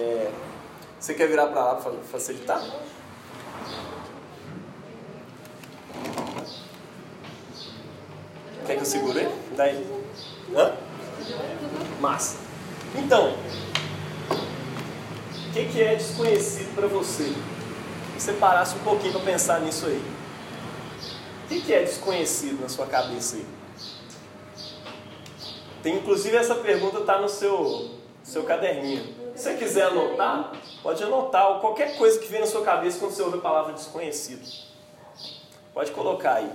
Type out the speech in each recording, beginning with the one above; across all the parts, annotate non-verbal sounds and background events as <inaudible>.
É, você quer virar para lá para facilitar? Quer que eu segure? Daí. Hã? Massa. Então, o que, que é desconhecido para você? Se você parasse um pouquinho para pensar nisso aí. O que, que é desconhecido na sua cabeça aí? Tem inclusive essa pergunta está no seu, seu caderninho. Se você quiser anotar, pode anotar qualquer coisa que vem na sua cabeça quando você ouve a palavra desconhecido. Pode colocar aí.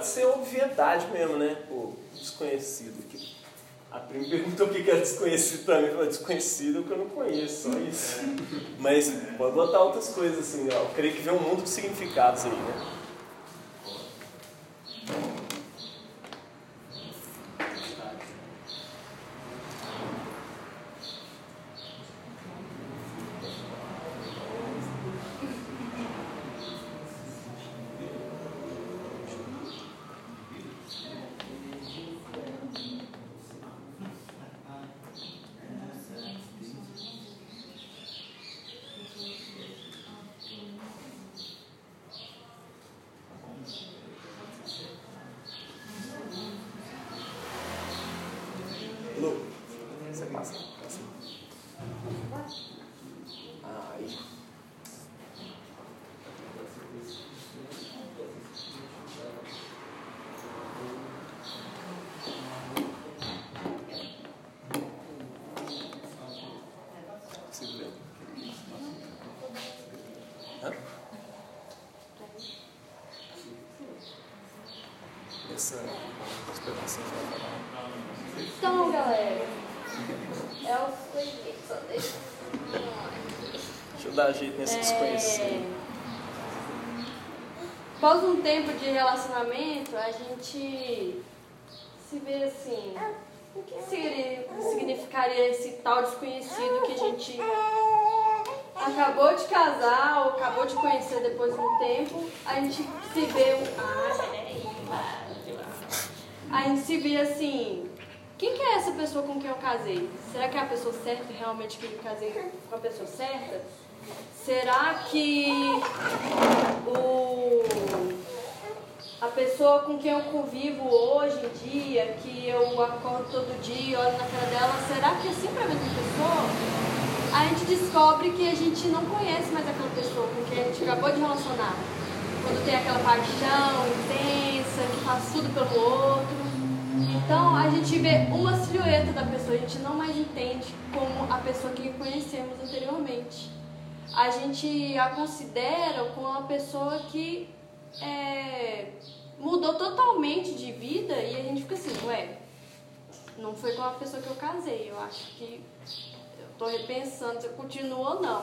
pode ser mesmo, né? O desconhecido. A prima perguntou o que era desconhecido para mim. Eu falei, desconhecido é que eu não conheço, só isso. Mas pode botar outras coisas assim, ó. Eu creio que vem um mundo de significados aí, né? Então, galera, é o só deixa. Deixa eu dar jeito nesse é... desconhecido. Após um tempo de relacionamento, a gente se vê assim. O que significaria esse tal desconhecido que a gente acabou de casar ou acabou de conhecer depois de um tempo? A gente se vê. Ah, peraí, a gente se vê assim, quem que é essa pessoa com quem eu casei? Será que é a pessoa certa realmente que eu casei com a pessoa certa? Será que o, a pessoa com quem eu convivo hoje em dia, que eu acordo todo dia, olho na cara dela, será que é sempre a mesma pessoa? A gente descobre que a gente não conhece mais aquela pessoa com quem a gente acabou de relacionar. Quando tem aquela paixão intensa, que faz tudo pelo outro. Então a gente vê uma silhueta da pessoa, a gente não mais entende como a pessoa que conhecemos anteriormente. A gente a considera como uma pessoa que é, mudou totalmente de vida e a gente fica assim, ué, não foi com a pessoa que eu casei, eu acho que eu estou repensando se eu continuo ou não.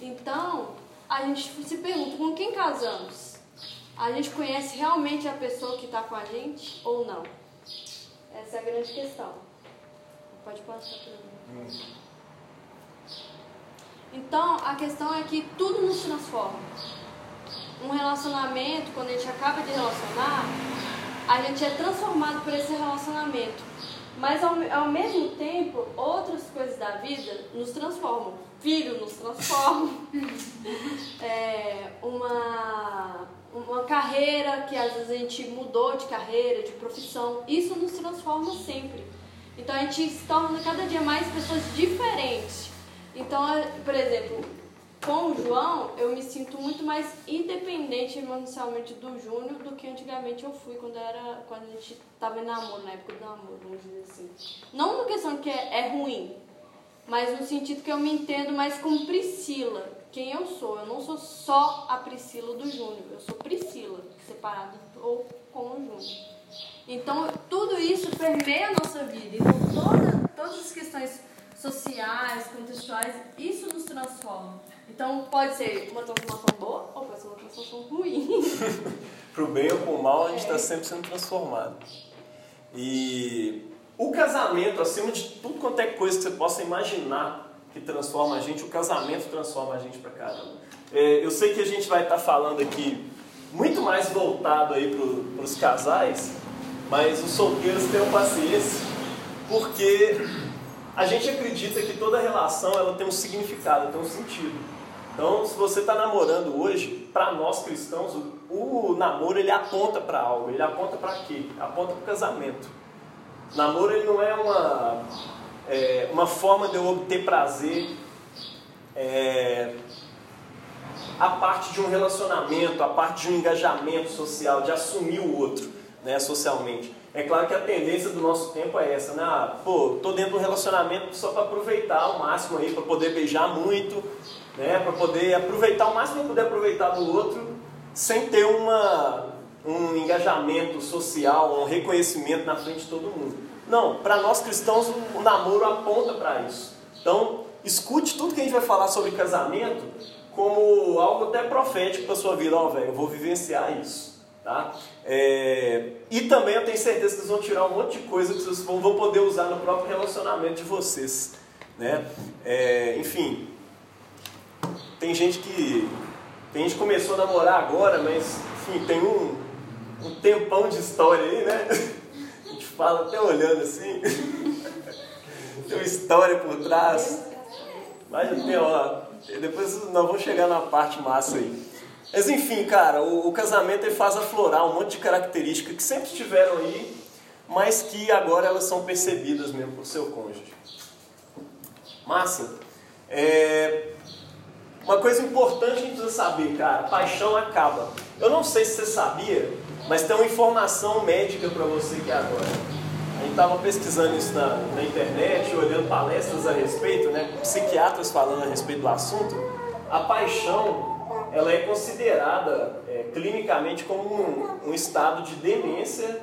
Então, a gente se pergunta, com quem casamos? A gente conhece realmente a pessoa que está com a gente ou não? Essa é a grande questão. Pode passar para mim. Então, a questão é que tudo nos transforma. Um relacionamento, quando a gente acaba de relacionar, a gente é transformado por esse relacionamento. Mas ao, ao mesmo tempo, outras coisas da vida nos transformam. Filho nos transforma. <laughs> é, uma uma carreira que às vezes a gente mudou de carreira, de profissão, isso nos transforma sempre. Então a gente se torna cada dia mais pessoas diferentes. Então, por exemplo, com o João, eu me sinto muito mais independente emocionalmente do Júnior do que antigamente eu fui quando era quando a gente estava em namoro, na época do namoro, vamos dizer assim. Não na questão que é, é ruim, mas no sentido que eu me entendo mais como Priscila, quem eu sou. Eu não sou só a Priscila do Júnior, eu sou Priscila, separada ou com o Júnior. Então, tudo isso permeia a nossa vida. Então, toda, todas as questões sociais, contextuais, isso nos transforma. Então pode ser uma transformação boa ou pode ser uma transformação ruim. <laughs> pro bem ou pro mal, a gente está é. sempre sendo transformado. E o casamento, acima de tudo quanto é coisa que você possa imaginar que transforma a gente, o casamento transforma a gente pra caramba. É, eu sei que a gente vai estar tá falando aqui muito mais voltado aí para os casais, mas os solteiros tenham paciência, porque a gente acredita que toda relação ela tem um significado, tem um sentido. Então, se você está namorando hoje, para nós cristãos, o, o, namoro ele aponta para algo. Ele aponta para quê? Aponta para o casamento. Namoro ele não é uma, é, uma forma de eu obter prazer é, a parte de um relacionamento, a parte de um engajamento social, de assumir o outro né, socialmente. É claro que a tendência do nosso tempo é essa, né? Ah, pô, tô dentro de um relacionamento só para aproveitar ao máximo aí, para poder beijar muito, né? Para poder aproveitar o máximo que puder aproveitar do outro, sem ter uma, um engajamento social, um reconhecimento na frente de todo mundo. Não, para nós cristãos o namoro aponta para isso. Então, escute tudo que a gente vai falar sobre casamento como algo até profético para sua vida. Ó, oh, velho, eu vou vivenciar isso. Tá? É, e também eu tenho certeza que vocês vão tirar um monte de coisa que vocês vão, poder usar no próprio relacionamento de vocês. Né? É, enfim, tem gente que. Tem gente que começou a namorar agora, mas enfim, tem um, um tempão de história aí, né? <laughs> Fala até olhando assim. <laughs> tem uma história por trás. Mas tem, ó. Depois nós vamos chegar na parte massa aí. Mas enfim, cara, o, o casamento ele faz aflorar um monte de características que sempre estiveram aí, mas que agora elas são percebidas mesmo por seu cônjuge. Massa. É... Uma coisa importante a gente precisa saber, cara, paixão acaba. Eu não sei se você sabia, mas tem uma informação médica para você que agora. A gente estava pesquisando isso na, na internet, olhando palestras a respeito, né, psiquiatras falando a respeito do assunto. A paixão ela é considerada é, clinicamente como um, um, estado de demência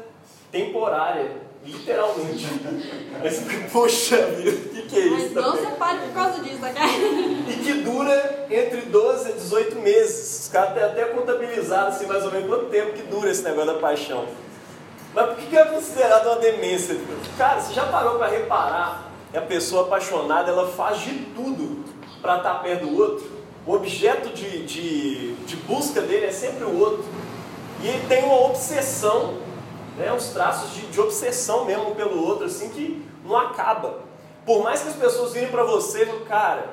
temporária, literalmente. <laughs> Mas, poxa vida, o que, que, é isso? Mas não se pare por causa disso, tá <laughs> E que dura entre 12 e 18 meses. Os caras têm até contabilizado assim, mais ou menos quanto tempo que dura esse negócio da paixão. Mas por que, que é considerado uma demência? Cara, você já parou para reparar que a pessoa apaixonada ela faz de tudo para estar perto do outro? O objeto de, de, de busca dele é sempre o outro. E ele tem uma obsessão, né, uns traços de, de obsessão mesmo pelo outro, assim, que não acaba. Por mais que as pessoas virem para você e cara,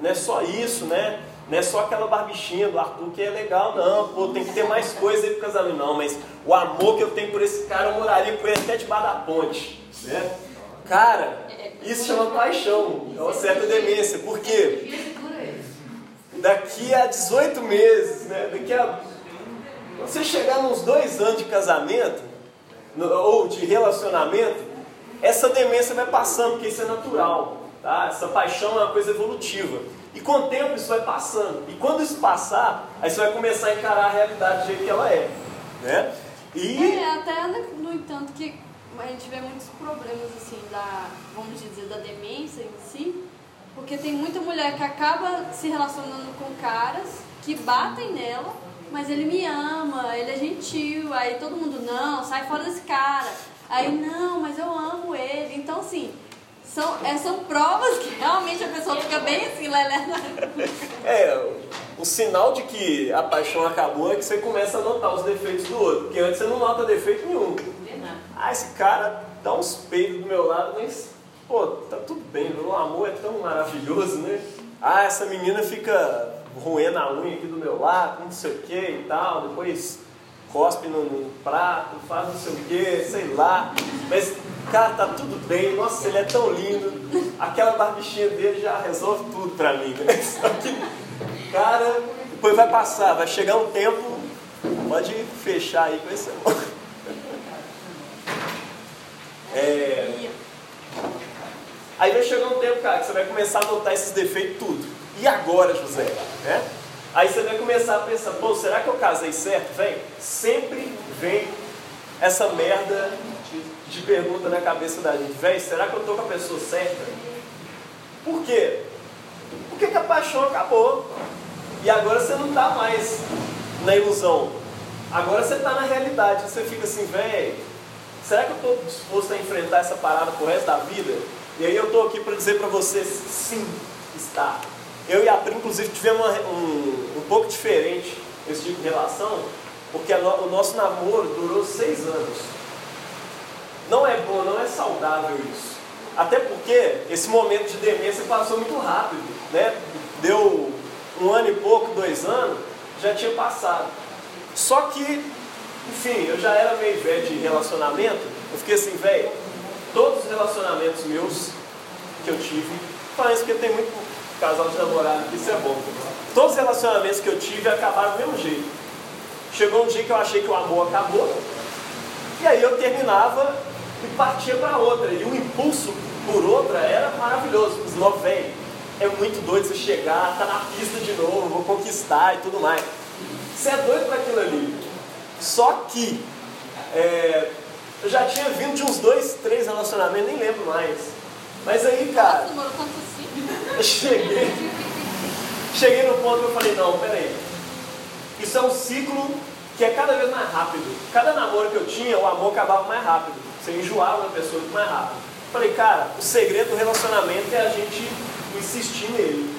não é só isso, né? Não é só aquela barbichinha do Arthur que é legal, não. Pô, tem que ter mais coisa aí pro casamento. Não, mas o amor que eu tenho por esse cara, eu moraria com ele até debaixo da ponte. Né? Cara, isso chama paixão. É uma certa demência. Por quê? daqui a 18 meses, né? daqui a. Você chegar nos dois anos de casamento, ou de relacionamento, essa demência vai passando, porque isso é natural. Tá? Essa paixão é uma coisa evolutiva. E com o tempo isso vai passando. E quando isso passar, aí você vai começar a encarar a realidade do jeito que ela é. Né? E... É, até no entanto que a gente vê muitos problemas assim da, vamos dizer, da demência em si, porque tem muita mulher que acaba se relacionando com caras que batem nela, mas ele me ama, ele é gentil, aí todo mundo, não, sai fora desse cara. Aí, não, mas eu amo ele. Então, assim, são, é, são provas que realmente a pessoa fica bem assim, lelé. É, o sinal de que a paixão acabou é que você começa a notar os defeitos do outro. Porque antes você não nota defeito nenhum. Ah, esse cara dá uns peidos do meu lado, mas pô, tá tudo bem, o amor é tão maravilhoso, né? Ah, essa menina fica roendo a unha aqui do meu lado, não sei o que e tal, depois cospe no, no, prato, faz não sei o que, sei lá. Mas, cara, tá tudo bem, nossa, ele é tão lindo. Aquela barbichinha dele já resolve tudo pra mim, né? <laughs> Só que Cara, depois vai passar, vai chegar um tempo, pode fechar aí com esse amor. <laughs> É... Aí vai chegar um tempo, cara, que você vai começar a notar esses defeitos tudo. E agora, José? Né? Aí você vai começar a pensar, pô, será que eu casei certo? Vem, sempre vem essa merda de pergunta na cabeça da gente. Vem, será que eu estou com a pessoa certa? Por quê? Porque que a paixão acabou. E agora você não está mais na ilusão. Agora você está na realidade. Você fica assim, velho, será que eu estou disposto a enfrentar essa parada pro resto da vida? E aí eu estou aqui para dizer para você, sim, está. Eu e a Pri, inclusive, tivemos um, um pouco diferente esse tipo de relação, porque o nosso namoro durou seis anos. Não é bom, não é saudável isso. Até porque esse momento de demência passou muito rápido, né? Deu um ano e pouco, dois anos, já tinha passado. Só que, enfim, eu já era meio velho de relacionamento, eu fiquei assim, velho, todos os relacionamentos meus que eu tive, isso porque tem muito casal de namorado, isso é bom. Todos os relacionamentos que eu tive acabaram do mesmo jeito. Chegou um dia que eu achei que o amor acabou, e aí eu terminava e partia para outra. E o impulso por outra era maravilhoso. Os novos, é muito doido você chegar, tá na pista de novo, vou conquistar e tudo mais. Você é doido para aquilo ali. Só que é, eu já tinha vindo de uns dois, três relacionamentos, nem lembro mais. Mas aí, cara. Assim? Eu cheguei. Cheguei no ponto que eu falei, não, peraí. Isso é um ciclo que é cada vez mais rápido. Cada namoro que eu tinha, o amor acabava mais rápido. Você enjoava uma pessoa muito mais rápido. Falei, cara, o segredo do relacionamento é a gente insistir nele.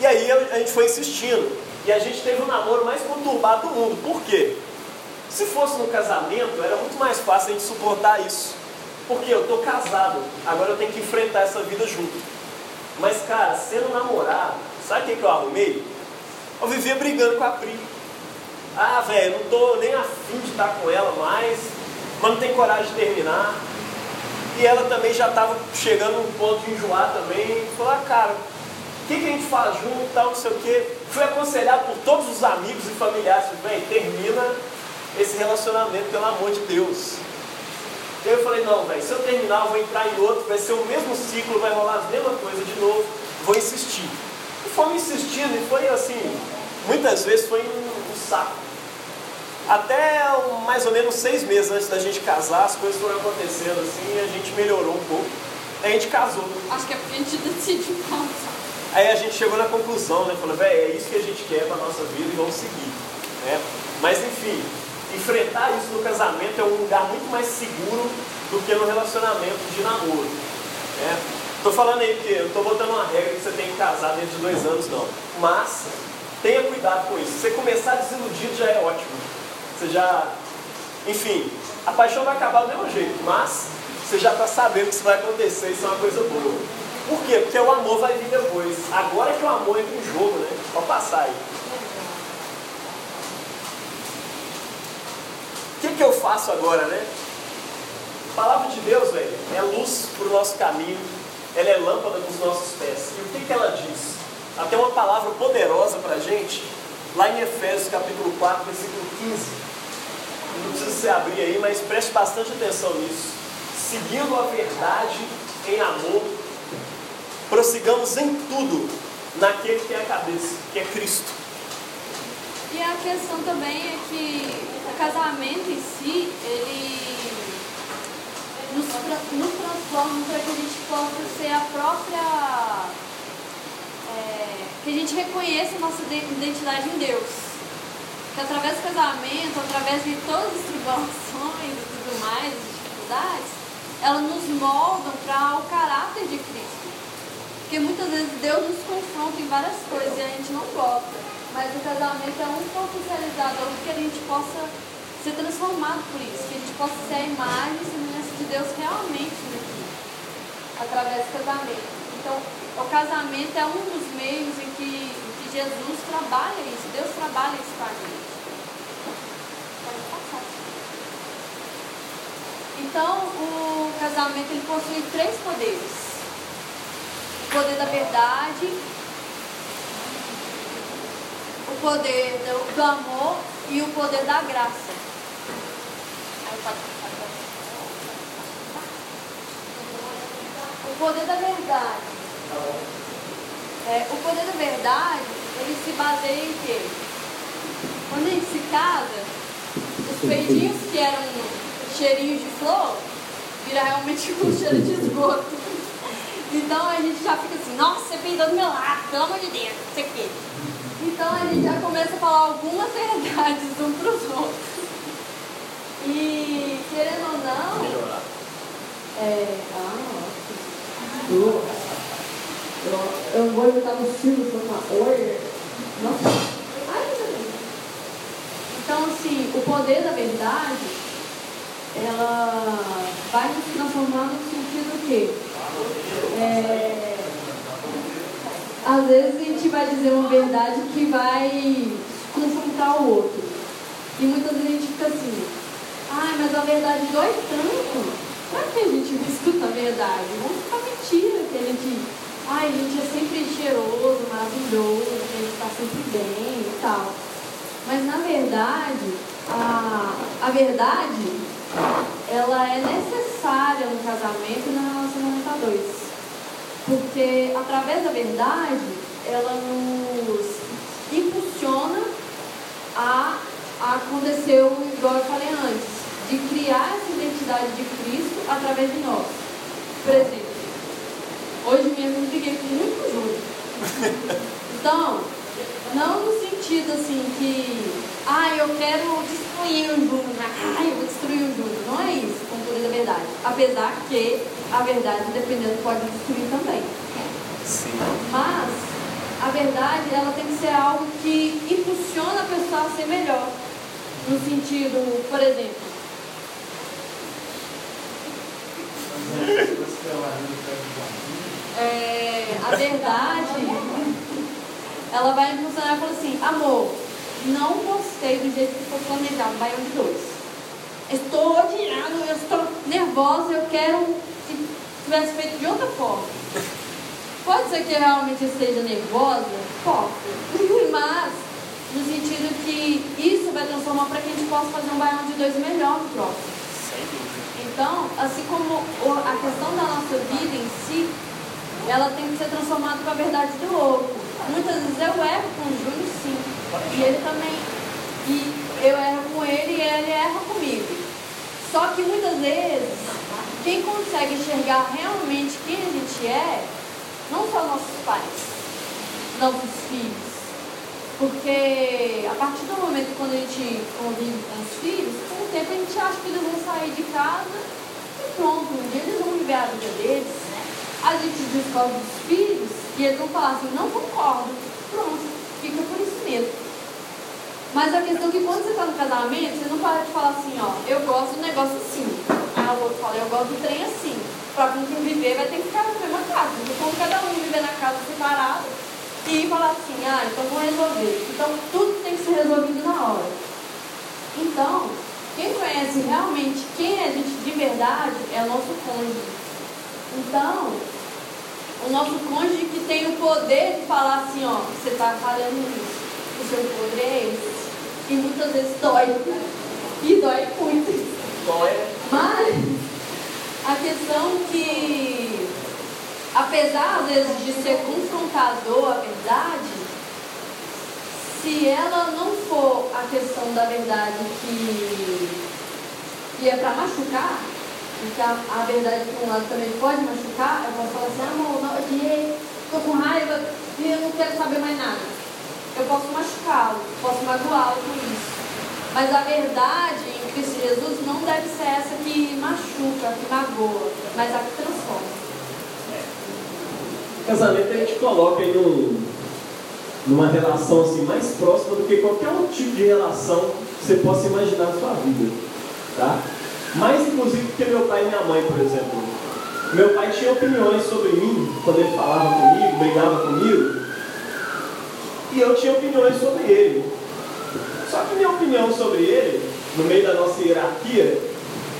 E aí a gente foi insistindo. E a gente teve o um namoro mais conturbado do mundo. Por quê? Se fosse no casamento, era muito mais fácil a gente suportar isso. Porque eu estou casado, agora eu tenho que enfrentar essa vida junto. Mas, cara, sendo namorado, sabe o que, eu arrumei? Eu vivia brigando com a Pri. Ah, velho, não tô nem afim de estar com ela mais, mas não tem coragem de terminar. E ela também já estava chegando num ponto de enjoar também. Falou, ah, cara, o que, que, a gente faz junto tal, não sei o quê. Fui aconselhado por todos os amigos e familiares, bem, termina esse relacionamento, pelo amor de Deus. Eu falei, não, velho, se eu terminar, eu vou entrar em outro, vai ser o mesmo ciclo, vai rolar a mesma coisa de novo, vou insistir. E fomos insistindo, e foi assim, muitas vezes foi um, um saco. Até mais ou menos seis meses antes da gente casar, as coisas foram acontecendo assim, e a gente melhorou um pouco. Aí a gente casou. Acho que é porque a gente decidiu <laughs> casar. Aí a gente chegou na conclusão, né? Falou, velho, é isso que a gente quer para nossa vida e vamos seguir. Né? Mas enfim, enfrentar isso no casamento é um lugar muito mais seguro do que no relacionamento de namoro. Né? Tô falando aí que eu tô botando uma regra que você tem que casar dentro de dois anos, não. Mas tenha cuidado com isso. Se você começar desiludido já é ótimo. Você já. Enfim, a paixão vai acabar do mesmo jeito, mas você já está sabendo que isso vai acontecer, isso é uma coisa boa. Por quê? Porque o amor vai vir depois. Agora que o amor entra em jogo, né? Pode passar aí. Que, que eu faço agora, né? A palavra de Deus, velho, é luz para o nosso caminho, ela é lâmpada para os nossos pés. E o que, que ela diz? Até uma palavra poderosa para a gente, lá em Efésios capítulo 4, versículo 15. Não precisa se abrir aí, mas preste bastante atenção nisso. Seguindo a verdade em amor, prossigamos em tudo naquele que é a cabeça, que é Cristo. E a questão também é que o casamento em si, ele nos, nos transforma para que a gente possa ser a própria. É, que a gente reconheça a nossa identidade em Deus. Que através do casamento, através de todas as tribulações e tudo mais, as dificuldades, elas nos moldam para o caráter de Cristo. Porque muitas vezes Deus nos confronta em várias coisas e a gente não gosta. Mas o casamento é um potencializador que a gente possa ser transformado por isso, que a gente possa ser a imagem e semelhança de Deus realmente aqui, através do casamento. Então, o casamento é um dos meios em que, em que Jesus trabalha isso, Deus trabalha isso com a gente. Então, o casamento ele possui três poderes. O poder da verdade, o poder do, do amor e o poder da graça. O poder da verdade. É, o poder da verdade, ele se baseia em quê? Quando a gente se casa, os peidinhos que eram cheirinhos de flor, vira realmente um cheiro de esgoto. Então a gente já fica assim, nossa, você peidou do meu lado, pelo amor de Deus, não sei o quê. Então a gente já começa a falar algumas verdades um para os outros. E querendo ou não. É. Ah, eu, eu vou imitar no filme para falar, oi. Nossa. Então, assim, o poder da verdade, ela vai nos transformar no sentido que é, às vezes a gente vai dizer uma verdade que vai confrontar o outro. E muitas vezes a gente fica assim, ai, mas a verdade dói tanto. Pra que a gente <laughs> escuta a verdade? Vamos ficar mentira que a gente, ai, a gente é sempre cheiroso, maravilhoso, que a gente está sempre bem e tal. Mas na verdade, a, a verdade, ela é necessária no casamento e no relacionamento a dois. Porque através da verdade, ela nos impulsiona a, a acontecer o igual eu falei antes, de criar essa identidade de Cristo através de nós. Por exemplo, hoje mesmo eu briguei com muito Júlio. <laughs> Então, não no sentido assim que, ah, eu quero destruir o Júnior, ah, eu vou destruir o Júnior. Não é isso, verdade. Apesar que a verdade, dependendo, pode destruir também. Sim. Mas a verdade, ela tem que ser algo que impulsiona a pessoa a ser melhor. No sentido, por exemplo, é, a verdade, ela vai impulsionar e falar assim, amor, não gostei do jeito que foi planejado, vai de dois. Estou odiando, eu estou nervosa, eu quero que tivesse feito de outra forma. Pode ser que eu realmente esteja nervosa? Pode. <laughs> Mas, no sentido que isso vai transformar para que a gente possa fazer um baião de dois melhor no próximo. Então, assim como a questão da nossa vida em si, ela tem que ser transformada para a verdade do outro. Muitas vezes eu erro com o Júnior, sim. E ele também. E eu erro com ele e ele erra comigo. Só que muitas vezes, quem consegue enxergar realmente quem a gente é, não são nossos pais, nossos filhos. Porque a partir do momento quando a gente convive com os filhos, com o tempo a gente acha que eles vão sair de casa e pronto, um dia eles vão viver a vida deles. A gente descobre os filhos e eles vão falar assim, não concordo. Pronto, fica por isso mesmo. Mas a questão é que quando você está no casamento, você não para de falar assim, ó, eu gosto do negócio assim. Aí o outro fala, eu gosto do trem assim. Para quem viver vai ter que ficar na mesma casa. Quando cada um viver na casa separada, e falar assim, ah, então vou resolver. Então tudo tem que ser resolvido na hora. Então, quem conhece realmente quem é a gente de verdade é o nosso cônjuge. Então, o nosso cônjuge que tem o poder de falar assim, ó, você está falhando nisso. O seu poder é esse. E muitas vezes dói. E dói muito. Dói. Mas a questão que apesar às vezes de ser confrontador a verdade, se ela não for a questão da verdade que, que é para machucar, porque a, a verdade por um lado também pode machucar, eu posso falar assim, amor, não, estou com raiva e eu não quero saber mais nada. Eu posso machucá-lo, posso magoá-lo com isso. Mas a verdade em Cristo Jesus não deve ser essa que machuca, que magoa, mas a que transforma. Casamento a gente coloca em um, numa relação assim, mais próxima do que qualquer outro tipo de relação que você possa imaginar na sua vida. Tá? Mais inclusive que meu pai e minha mãe, por exemplo. Meu pai tinha opiniões sobre mim quando ele falava comigo, brigava comigo. E eu tinha opiniões sobre ele. Só que minha opinião sobre ele, no meio da nossa hierarquia,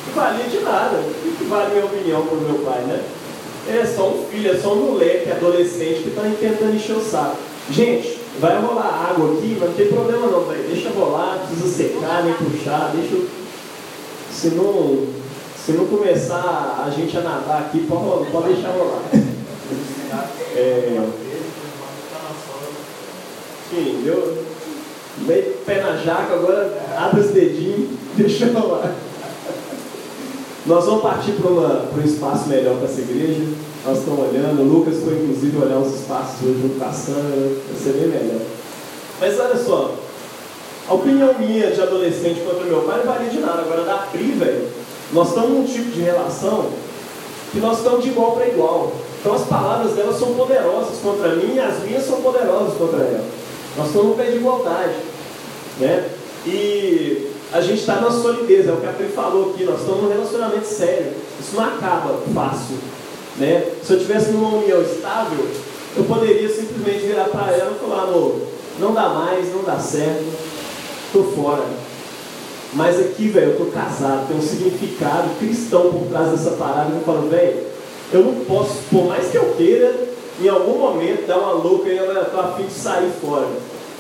não valia de nada. O que vale minha opinião para o meu pai, né? Ele é só um filho, é só um moleque, adolescente que está tentando encher o saco. Gente, vai rolar água aqui, não tem problema não, velho. Deixa rolar, precisa secar, nem puxar, deixa. Se não, se não começar a gente a nadar aqui, pode, pode deixar rolar. <laughs> É, sim, deu meio pé na jaca, agora abre os dedinhos, <laughs> deixa rolar. Nós vamos partir para um espaço melhor para essa igreja. Nós estamos olhando, o Lucas foi inclusive olhar os espaços hoje a Sandra, vai ser bem melhor. Mas olha só, a opinião minha de adolescente contra meu pai não valia de nada. Agora da Pri, velho, nós estamos num tipo de relação que nós estamos de igual para igual. Então as palavras dela são poderosas contra mim e as minhas são poderosas contra ela. Nós estamos no pé de igualdade. Né? E a gente está na solidez, é o que a Pri falou aqui, nós estamos num relacionamento sério. Isso não acaba fácil. Né? Se eu tivesse numa união estável, eu poderia simplesmente virar para ela e falar, amor, não dá mais, não dá certo, estou fora. Mas aqui, velho, eu estou casado, tem um significado cristão por trás dessa parada. Eu falo, velho, eu não posso, por mais que eu queira, em algum momento dar uma louca e ela estou a fim de sair fora.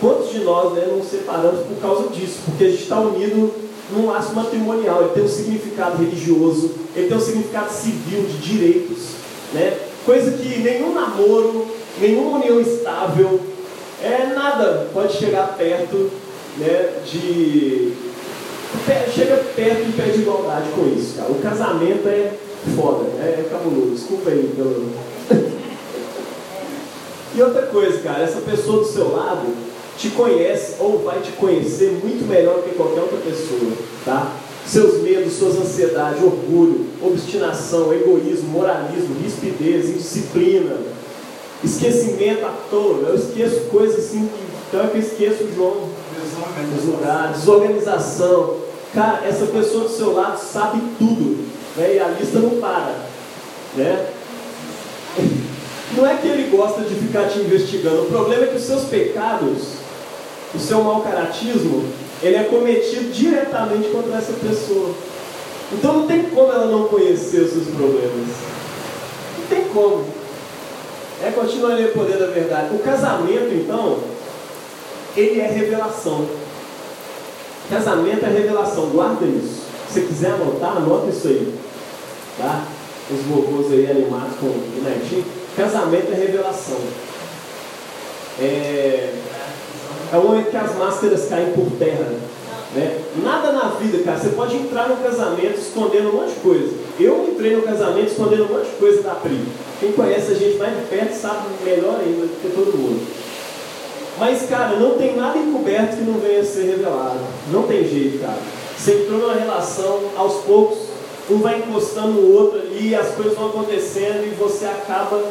Quantos de nós né, não separamos por causa disso? Porque a gente está unido num laço matrimonial, ele tem um significado religioso, ele tem um significado civil de direitos, né? coisa que nenhum namoro, nenhuma união estável, é nada pode chegar perto né, de. Chega perto de pé de igualdade com isso, cara. O casamento é foda, é, é cabuloso. Desculpa aí pelo. <laughs> e outra coisa, cara, essa pessoa do seu lado te conhece ou vai te conhecer muito melhor que qualquer outra pessoa, tá? Seus medos, suas ansiedades, orgulho, obstinação, egoísmo, moralismo, rispidez, indisciplina, esquecimento à toa. Eu esqueço coisas assim, então é que eu esqueço o João dos lugares, desorganização. Cara, essa pessoa do seu lado sabe tudo, né? E a lista não para, né? <laughs> Não é que ele gosta de ficar te investigando. O problema é que os seus pecados, o seu mau caratismo, ele é cometido diretamente contra essa pessoa. Então não tem como ela não conhecer os seus problemas. Não tem como. É continuar o poder da verdade. O casamento, então, ele é revelação. Casamento é revelação. Guarda isso. Se você quiser anotar, anota isso aí. Tá? Os vovôs aí animados com o netinho. Casamento é revelação. É, é o momento que as máscaras caem por terra. Né? Nada na vida, cara. Você pode entrar no casamento escondendo um monte de coisa. Eu entrei no casamento escondendo um monte de coisa da Pri. Quem conhece a gente mais de perto sabe melhor ainda do que todo mundo. Mas, cara, não tem nada encoberto que não venha a ser revelado. Não tem jeito, cara. Você entrou numa relação, aos poucos, um vai encostando o outro ali, as coisas vão acontecendo e você acaba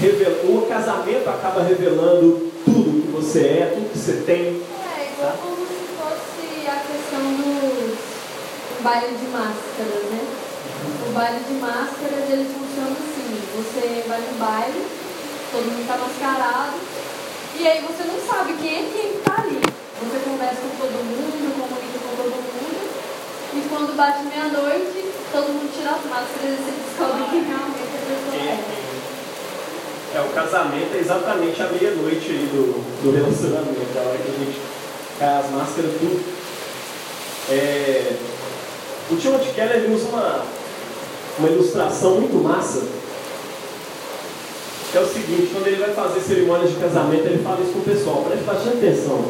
revelando, o casamento acaba revelando tudo que você é, tudo que você tem. É, igual como se fosse a questão do baile de máscaras, né? O baile de máscaras ele funciona assim, você vai no baile, todo mundo está mascarado, e aí você não sabe quem é quem está ali. Você conversa com todo mundo, comunica com todo mundo, e quando bate meia-noite, todo mundo tira as máscaras e você descobre quem realmente a pessoa é. É, o casamento é exatamente a meia-noite aí do, do relacionamento, a hora que a gente cai as máscaras, tudo. É, o Timothy Keller usa uma, uma ilustração muito massa, que é o seguinte, quando ele vai fazer cerimônias de casamento, ele fala isso com o pessoal, preste bastante atenção.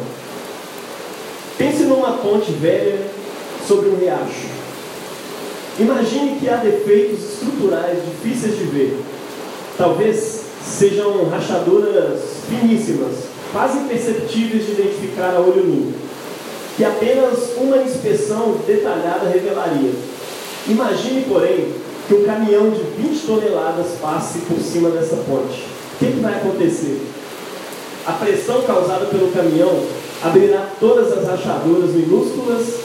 Pense numa ponte velha sobre um riacho. Imagine que há defeitos estruturais difíceis de ver. Talvez sejam rachaduras finíssimas, quase imperceptíveis de identificar a olho nu, que apenas uma inspeção detalhada revelaria. Imagine, porém, que um caminhão de 20 toneladas passe por cima dessa ponte. O que, que vai acontecer? A pressão causada pelo caminhão abrirá todas as rachaduras minúsculas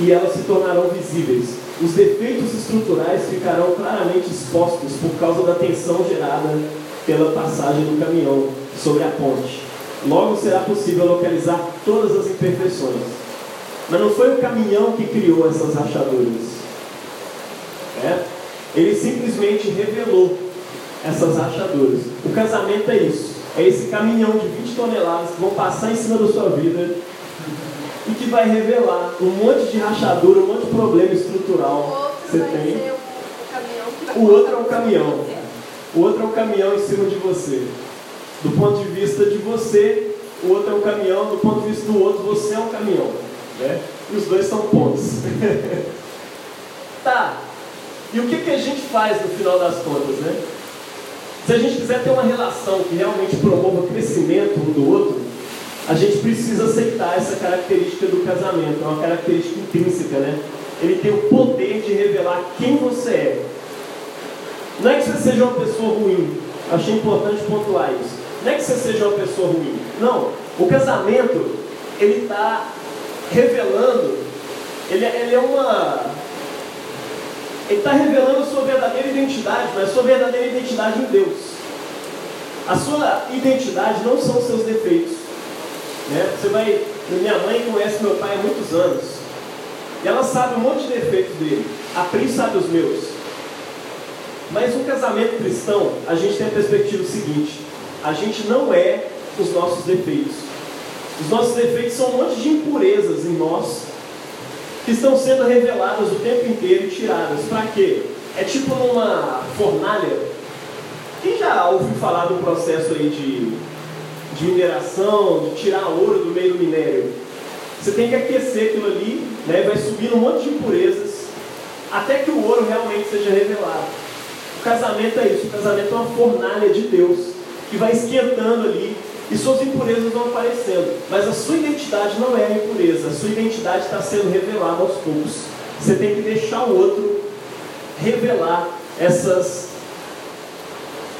e elas se tornarão visíveis. Os defeitos estruturais ficarão claramente expostos por causa da tensão gerada pela passagem do caminhão sobre a ponte. Logo será possível localizar todas as imperfeições. Mas não foi o caminhão que criou essas rachaduras. É? Ele simplesmente revelou essas rachaduras. O casamento é isso. é esse caminhão de 20 toneladas que vão passar em cima da sua vida e que vai revelar um monte de rachadura, um monte de problema estrutural que você tem. o outro é um caminhão. O outro é um caminhão em cima de você. Do ponto de vista de você, o outro é um caminhão. Do ponto de vista do outro, você é um caminhão. Né? E os dois são pontos. <laughs> tá. E o que, que a gente faz no final das contas, né? Se a gente quiser ter uma relação que realmente promova o crescimento um do outro, a gente precisa aceitar essa característica do casamento, é uma característica intrínseca, né? Ele tem o poder de revelar quem você é. Não é que você seja uma pessoa ruim, achei importante pontuar isso. Não é que você seja uma pessoa ruim. Não, o casamento, ele está revelando, ele, é- ele é uma. Ele está revelando a sua verdadeira identidade, mas sua verdadeira identidade em Deus. A sua identidade não são os seus defeitos. Né? Você vai. Minha mãe conhece meu pai há muitos anos. E ela sabe um monte de defeitos dele. A Pri sabe os meus. Mas no casamento cristão, a gente tem a perspectiva seguinte: a gente não é os nossos defeitos. Os nossos defeitos são um monte de impurezas em nós que estão sendo reveladas o tempo inteiro e tiradas. Para quê? É tipo numa fornalha. Quem já ouviu falar do processo aí de, de mineração, de tirar ouro do meio do minério? Você tem que aquecer aquilo ali, né? vai subindo um monte de impurezas, até que o ouro realmente seja revelado. O casamento é isso, o casamento é uma fornalha de Deus, que vai esquentando ali, e suas impurezas vão aparecendo. Mas a sua identidade não é a impureza, a sua identidade está sendo revelada aos poucos. Você tem que deixar o outro revelar essas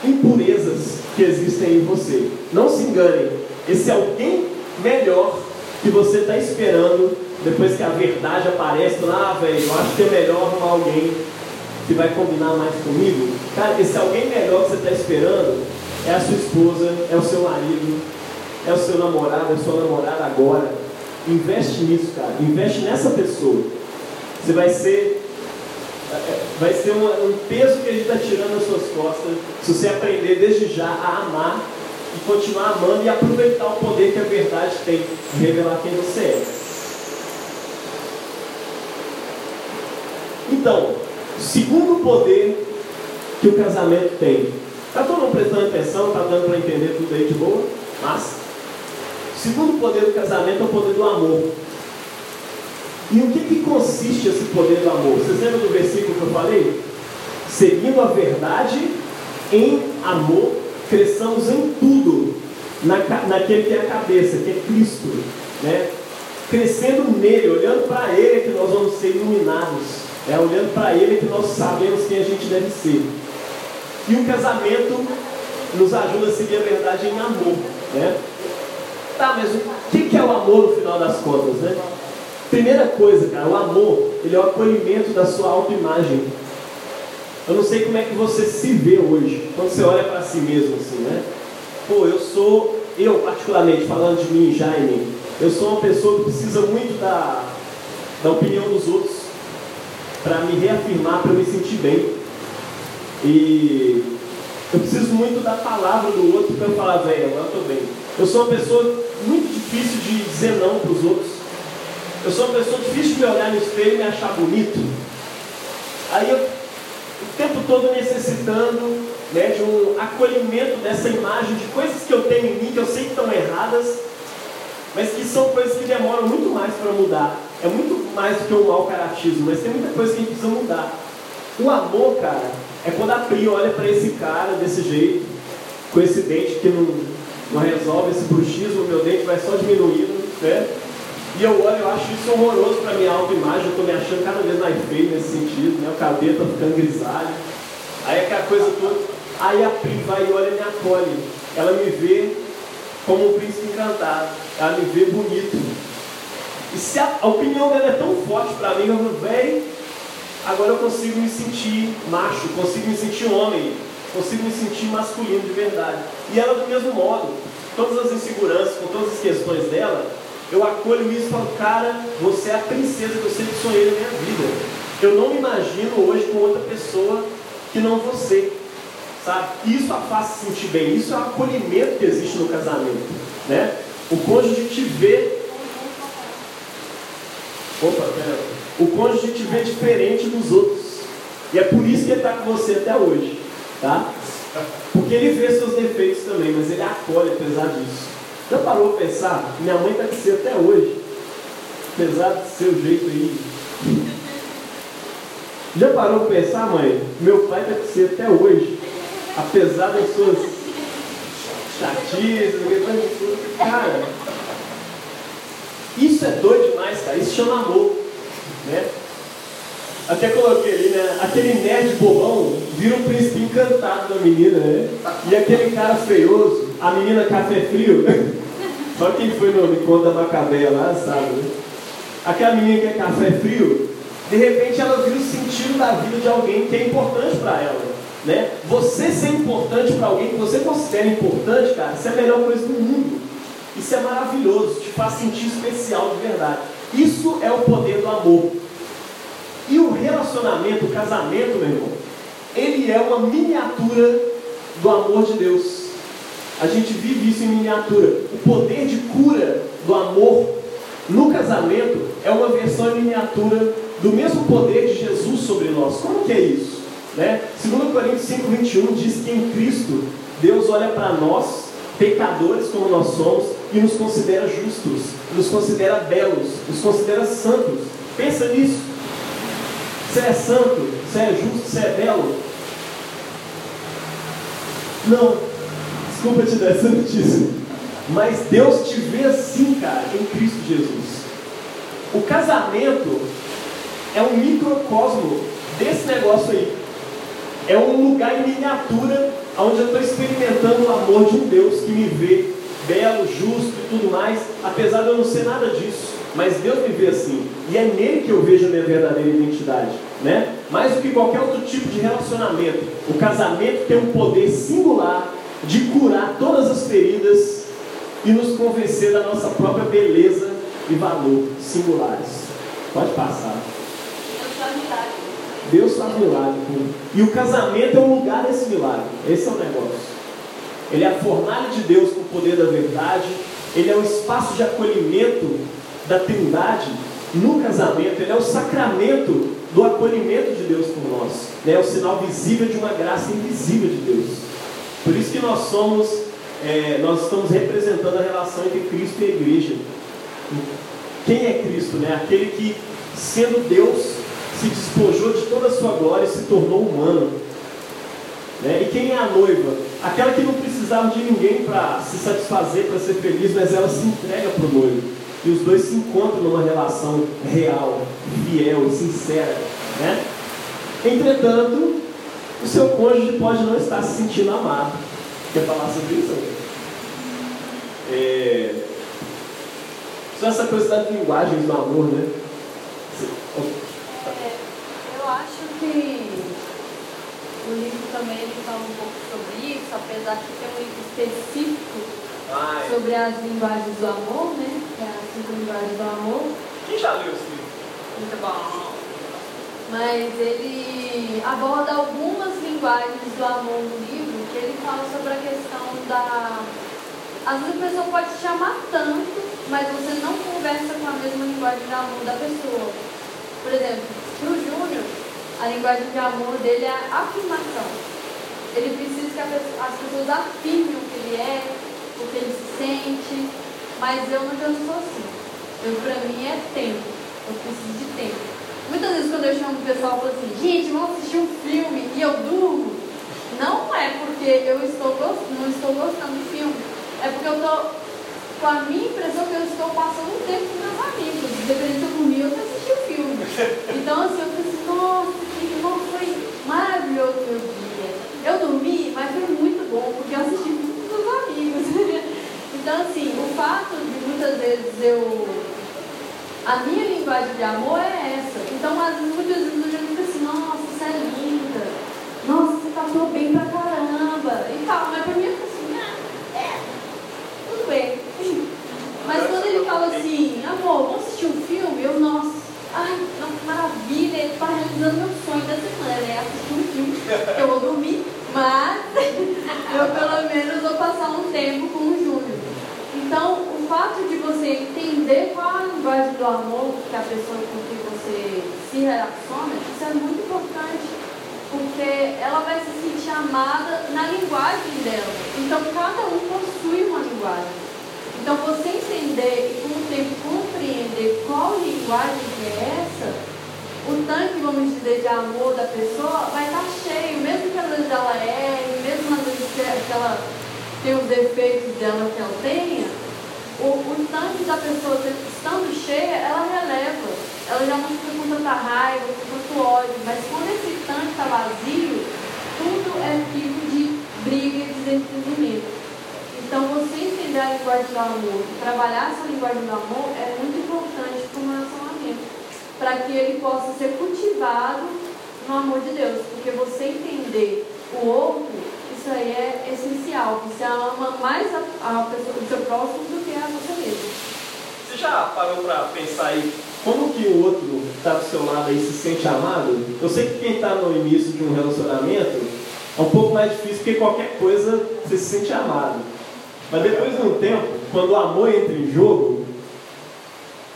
impurezas que existem em você. Não se enganem, esse alguém melhor que você está esperando, depois que a verdade aparece, ah, velho, eu acho que é melhor arrumar alguém que vai combinar mais comigo. Cara, esse alguém melhor que você está esperando é a sua esposa, é o seu marido, é o seu namorado, é a sua namorada agora. Investe nisso, cara. Investe nessa pessoa. Você vai ser. Vai ser uma- um peso que a gente está tirando das suas costas. Se você aprender desde já a amar e continuar amando e aproveitar o poder que a verdade tem de revelar quem você é. Então, segundo poder que o casamento tem. Está todo mundo prestando atenção? Está dando para entender tudo aí de boa? Mas, segundo poder do casamento é o poder do amor. E o que, que consiste esse poder do amor? Vocês lembram do versículo que eu falei? Seguindo a verdade em amor, cresçamos em tudo, na, naquele que é a cabeça, que é Cristo. Né? Crescendo nele, olhando para ele que nós vamos ser iluminados. É olhando para ele que nós sabemos quem a gente deve ser. E o casamento nos ajuda a seguir a verdade em amor. Né? Tá, mas o que que é o amor no final das contas? Né? Primeira coisa, cara, o amor, ele é o acolhimento da sua autoimagem. Eu não sei como é que você se vê hoje, quando você olha para si mesmo assim, né? Pô, eu sou, eu particularmente, falando de mim, Jaime, eu sou uma pessoa que precisa muito da, da opinião dos outros para me reafirmar, para me sentir bem. E eu preciso muito da palavra do outro para eu falar, velho, agora eu estou bem. Eu sou uma pessoa muito difícil de dizer não para os outros. Eu sou uma pessoa difícil de me olhar no espelho e me achar bonito. Aí eu, o tempo todo necessitando né, de um acolhimento dessa imagem de coisas que eu tenho em mim que eu sei que estão erradas, mas que são coisas que demoram muito mais para mudar. É muito mais do que um mau caratismo, mas tem muita coisa que a gente precisa mudar. O amor, cara, é quando a Pri olha para esse cara desse jeito, com esse dente que não, não resolve esse bruxismo, meu dente vai só diminuindo, né? E eu olho, eu acho isso horroroso para minha autoimagem, eu estou me achando cada vez mais feio nesse sentido, né? O cabelo está ficando grisalho. Aí aquela coisa toda. Aí a Pri vai e olha e me acolhe. Ela me vê como um príncipe encantado. Ela me vê bonito. E se a, a opinião dela é tão forte para mim, eu falo, véi, agora eu consigo me sentir macho, consigo me sentir homem, consigo me sentir masculino de verdade. E ela do mesmo modo, todas as inseguranças, com todas as questões dela, eu acolho isso e falo, cara, você é a princesa que eu sempre sonhei na minha vida. Eu não me imagino hoje com outra pessoa que não você. sabe? Isso a faz se sentir bem, isso é o acolhimento que existe no casamento, né? O cônjuge te vê. Opa, pera. O cônjuge te vê diferente dos outros. E é por isso que ele está com você até hoje, tá? Porque ele vê seus defeitos também, mas ele acolhe apesar disso. Já parou para pensar? Minha mãe está você até hoje, apesar do seu jeito aí. Já parou para pensar, mãe? Meu pai está você até hoje, apesar das suas chatices, cara. Isso é doido demais, cara. Isso chama amor, né? Até coloquei ali, né? Aquele nerd bobão vira um príncipe encantado da menina, né? E aquele cara feioso, a menina café frio. <laughs> Só quem foi no encontro da Macabeia lá, sabe, né? Aquela menina que é café frio, de repente ela vira o sentido da vida de alguém que é importante para ela. Né? Você ser importante para alguém que você considera importante, cara, isso é a melhor coisa do mundo. Isso é maravilhoso, te faz sentir especial de verdade. Isso é o poder do amor. E o relacionamento, o casamento, meu irmão, ele é uma miniatura do amor de Deus. A gente vive isso em miniatura. O poder de cura do amor no casamento é uma versão em miniatura do mesmo poder de Jesus sobre nós. Como que é isso? Né? 2 Coríntios 5, 21 diz que em Cristo Deus olha para nós, pecadores como nós somos, e nos considera justos, nos considera belos, nos considera santos. Pensa nisso. Você é santo, você é justo, você é belo. Não, desculpa te dar essa notícia. Mas Deus te vê assim, cara, em Cristo Jesus. O casamento é um microcosmo desse negócio aí. É um lugar em miniatura onde eu estou experimentando o amor de um Deus que me vê belo, justo e tudo mais, apesar de eu não ser nada disso. Mas Deus me vê assim. E é nele que eu vejo a minha verdadeira identidade. Né? Mais do que qualquer outro tipo de relacionamento, o casamento tem um poder singular de curar todas as feridas e nos convencer da nossa própria beleza e valor singulares. Pode passar. Deus faz milagre. E o casamento é um lugar desse milagre. Esse é o negócio. Ele é a fornalha de Deus com o poder da verdade. Ele é o espaço de acolhimento da Trindade no casamento, ele é o sacramento do acolhimento de Deus por nós. Né? É o sinal visível de uma graça invisível de Deus. Por isso que nós somos, é, nós estamos representando a relação entre Cristo e a igreja. Quem é Cristo? Né? Aquele que, sendo Deus, se despojou de toda a sua glória e se tornou humano. Né? E quem é a noiva? Aquela que não precisava de ninguém para se satisfazer, para ser feliz, mas ela se entrega para o noivo e os dois se encontram numa relação real, fiel e sincera. Né? Entretanto, o seu cônjuge pode não estar se sentindo amado. Quer falar sobre isso? É... Só essa coisa das linguagens do amor, né? É, eu acho que o livro também ele fala um pouco sobre isso, apesar de ter um livro específico. Sobre as linguagens do amor, né? Que é as cinco linguagens do amor. Quem já leu esse livro? Muito bom. Mas ele aborda algumas linguagens do amor no livro, que ele fala sobre a questão da. Às vezes a pessoa pode te amar tanto, mas você não conversa com a mesma linguagem de amor da pessoa. Por exemplo, para o Júnior, a linguagem de amor dele é a afirmação. Ele precisa que as pessoas afirmem o que ele é, o que ele se sente, mas eu não sou assim. Eu, pra mim, é tempo. Eu preciso de tempo. Muitas vezes, quando eu chamo o pessoal e falo assim, gente, vamos assistir um filme e eu durmo, não é porque eu estou não estou gostando do filme, é porque eu estou com a minha impressão que eu estou passando um tempo com meus amigos. Independente se eu eu assisti o filme. Então, assim, eu pensei, nossa, que foi maravilhoso o meu dia. Eu dormi, mas foi muito bom, porque eu assisti. Então, assim, o fato de muitas vezes eu. A minha linguagem de amor é essa. Então, às vezes, muitas vezes eu já digo assim: nossa, você é linda. Nossa, você tatuou bem pra caramba. E tal. Mas pra mim, eu assim: ah, é, tudo bem. <laughs> Mas quando ele fala assim: amor, vamos assistir um filme? Eu, nossa. Ai, que maravilha, ele está realizando meu sonho da semana, é assistir um filme, eu vou dormir, mas <laughs> tempo com o Júnior. Então, o fato de você entender qual a linguagem do amor que a pessoa com quem você se relaciona, isso é muito importante, porque ela vai se sentir amada na linguagem dela. Então, cada um possui uma linguagem. Então, você entender e com o tempo compreender qual linguagem é essa, o tanque, vamos dizer, de amor da pessoa vai estar cheio, mesmo que às vezes ela erre, mesmo às vezes que ela tem os defeitos dela que ela tenha, o, o tanque da pessoa estando cheia, ela releva. Ela já não fica com tanta raiva, com tanto ódio, mas quando esse tanque está vazio, tudo é tipo de briga e desentendimento. Então, você entender a linguagem do amor, trabalhar essa linguagem do amor é muito importante para o relacionamento para que ele possa ser cultivado no amor de Deus. Porque você entender o outro, isso aí é essencial. Você ama mais a, a pessoa, o seu próximo do que a você mesmo. Você já parou para pensar aí como que o outro está do seu lado aí se sente amado? Eu sei que quem está no início de um relacionamento é um pouco mais difícil porque qualquer coisa você se sente amado. Mas depois de um tempo, quando o amor entra em jogo,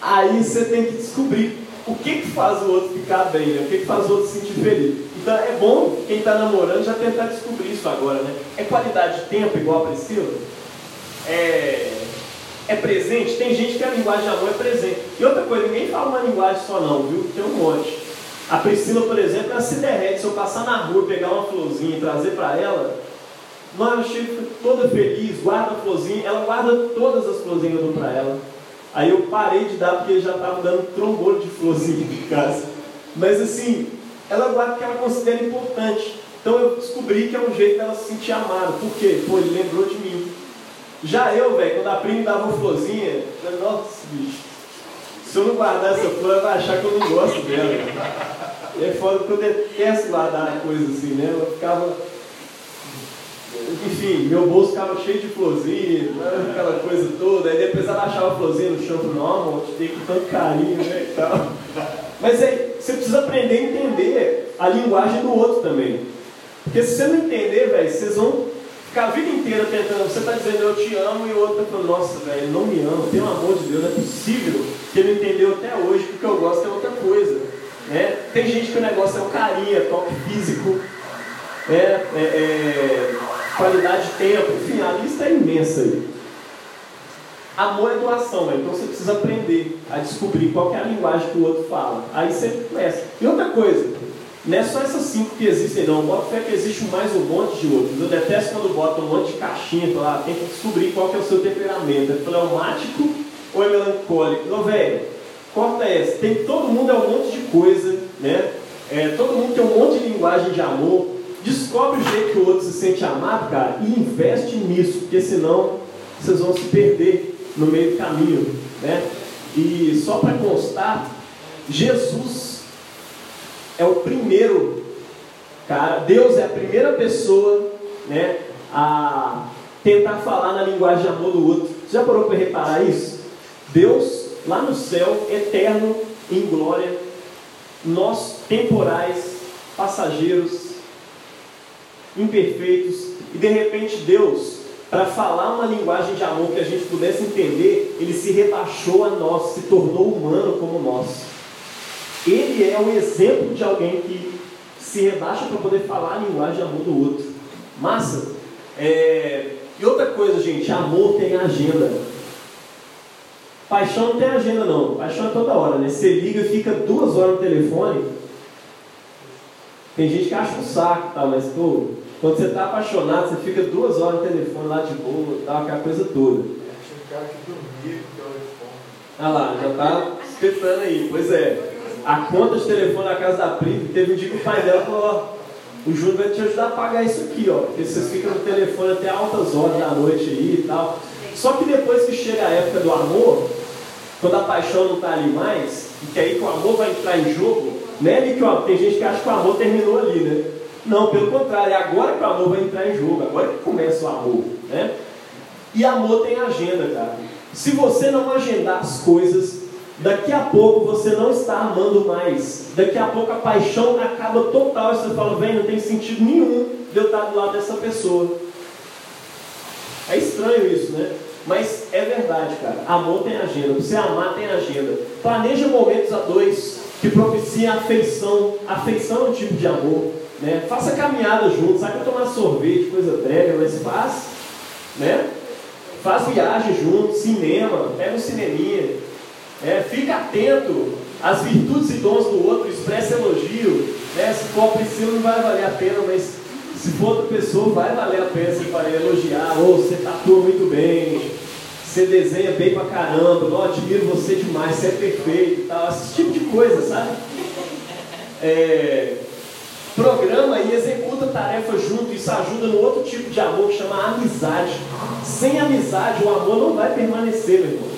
aí você tem que descobrir o que, que faz o outro ficar bem, né? o que, que faz o outro se sentir feliz. Então é bom quem está namorando já tentar descobrir isso agora, né? É qualidade de tempo igual a Priscila? É, é presente? Tem gente que a linguagem de amor é presente. E outra coisa, ninguém fala uma linguagem só não, viu? Tem um monte. A Priscila, por exemplo, ela se derrete. Se eu passar na rua, pegar uma florzinha e trazer para ela, não, ela chega toda feliz, guarda a florzinha, ela guarda todas as florzinhas que eu dou para ela. Aí eu parei de dar porque já estava dando trombone de florzinha em casa. Mas assim, ela guarda porque ela considera importante. Então eu descobri que é um jeito dela se sentir amada. Por quê? Pô, ele lembrou de mim. Já eu, velho, quando a prima dava uma florzinha, eu falei, nossa, bicho, se eu não guardar essa flor, ela vai achar que eu não gosto dela. E é foda porque eu detesto guardar coisa assim, né? Eu ficava enfim, meu bolso ficava cheio de florzinha, aquela coisa toda. Aí depois ela achava florzinha no chão, não, amor, te dei com tanto carinho, né, e tal. Mas aí, você precisa aprender a entender a linguagem do outro também. Porque se você não entender, velho, vocês vão ficar a vida inteira tentando, você está dizendo eu te amo e o outro está falando, nossa, velho, ele não me ama, pelo amor de Deus, não é possível que ele entendeu até hoje que o que eu gosto é outra coisa. Né? Tem gente que o negócio é o carinho, é toque físico, é, é, é qualidade de tempo, enfim, a lista é imensa aí. Amor é doação, né? então você precisa aprender a descobrir qual é a linguagem que o outro fala. Aí você começa. E outra coisa, não é só essas cinco que existem, não. Bota fé que existe mais um monte de outros. Eu detesto quando bota um monte de caixinha lá, tem que descobrir qual que é o seu temperamento. É fleumático ou é melancólico? Não, velho, corta essa. Tem, todo mundo é um monte de coisa, né? É, todo mundo tem um monte de linguagem de amor. Descobre o jeito que o outro se sente amado, cara, e investe nisso, porque senão vocês vão se perder no meio do caminho, né? E só para constar, Jesus é o primeiro, cara, Deus é a primeira pessoa, né, a tentar falar na linguagem de amor do outro. Você já parou para reparar isso? Deus, lá no céu, eterno, em glória, nós temporais, passageiros, imperfeitos, e de repente Deus, para falar uma linguagem de amor que a gente pudesse entender, ele se rebaixou a nós, se tornou humano como nós. Ele é o exemplo de alguém que se rebaixa para poder falar a linguagem de amor do outro. Massa? É... E outra coisa, gente, amor tem agenda. Paixão não tem agenda, não. Paixão é toda hora, né? Você liga e fica duas horas no telefone. Tem gente que acha um saco, tá? mas pô, quando você está apaixonado, você fica duas horas no telefone lá de boa, tal, aquela coisa toda. Um cara com o telefone. Ah lá, já está espetando aí. Pois é. A conta de telefone na casa da Pri, teve um dia que o pai dela falou, ó, o Júnior vai te ajudar a pagar isso aqui, ó. Porque vocês ficam no telefone até altas horas da noite aí e tal. Só que depois que chega a época do amor, quando a paixão não está ali mais, e que aí que o amor vai entrar em jogo, né? Ó, tem gente que acha que o amor terminou ali, né? Não, pelo contrário, é agora que o amor vai entrar em jogo, agora que começa o amor. Né? E amor tem agenda, cara. Se você não agendar as coisas, daqui a pouco você não está amando mais. Daqui a pouco a paixão acaba total e você fala, vem, não tem sentido nenhum de eu estar do lado dessa pessoa. É estranho isso, né? Mas é verdade, cara. Amor tem agenda. Você amar tem agenda. Planeja momentos a dois que propiciem afeição. Afeição é um tipo de amor. Né? Faça caminhada junto. Sabe pra tomar sorvete, coisa brega, mas faz. Né? Faz viagem junto, cinema, pega um cineminha. É, fica atento às virtudes e dons do outro, expressa elogio. Né? Se for Priscila não vai valer a pena, mas se for outra pessoa, vai valer a pena você para elogiar, ou você tatua muito bem, você desenha bem pra caramba, não admiro você demais, você é perfeito tal, esse tipo de coisa, sabe? É, programa e executa tarefas junto, isso ajuda no outro tipo de amor que chama amizade. Sem amizade, o amor não vai permanecer, meu irmão.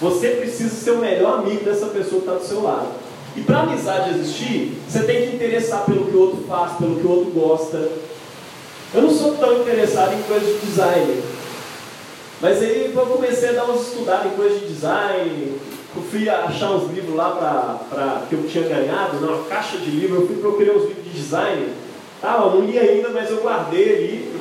Você precisa ser o melhor amigo dessa pessoa que está do seu lado. E para a amizade existir, você tem que interessar pelo que o outro faz, pelo que o outro gosta. Eu não sou tão interessado em coisas de design. Mas aí eu comecei a dar uns estudados em coisas de design. Eu fui achar uns livros lá pra, pra, que eu tinha ganhado, numa caixa de livros. Eu fui procurar uns livros de design. Ah, eu não li ainda, mas eu guardei ali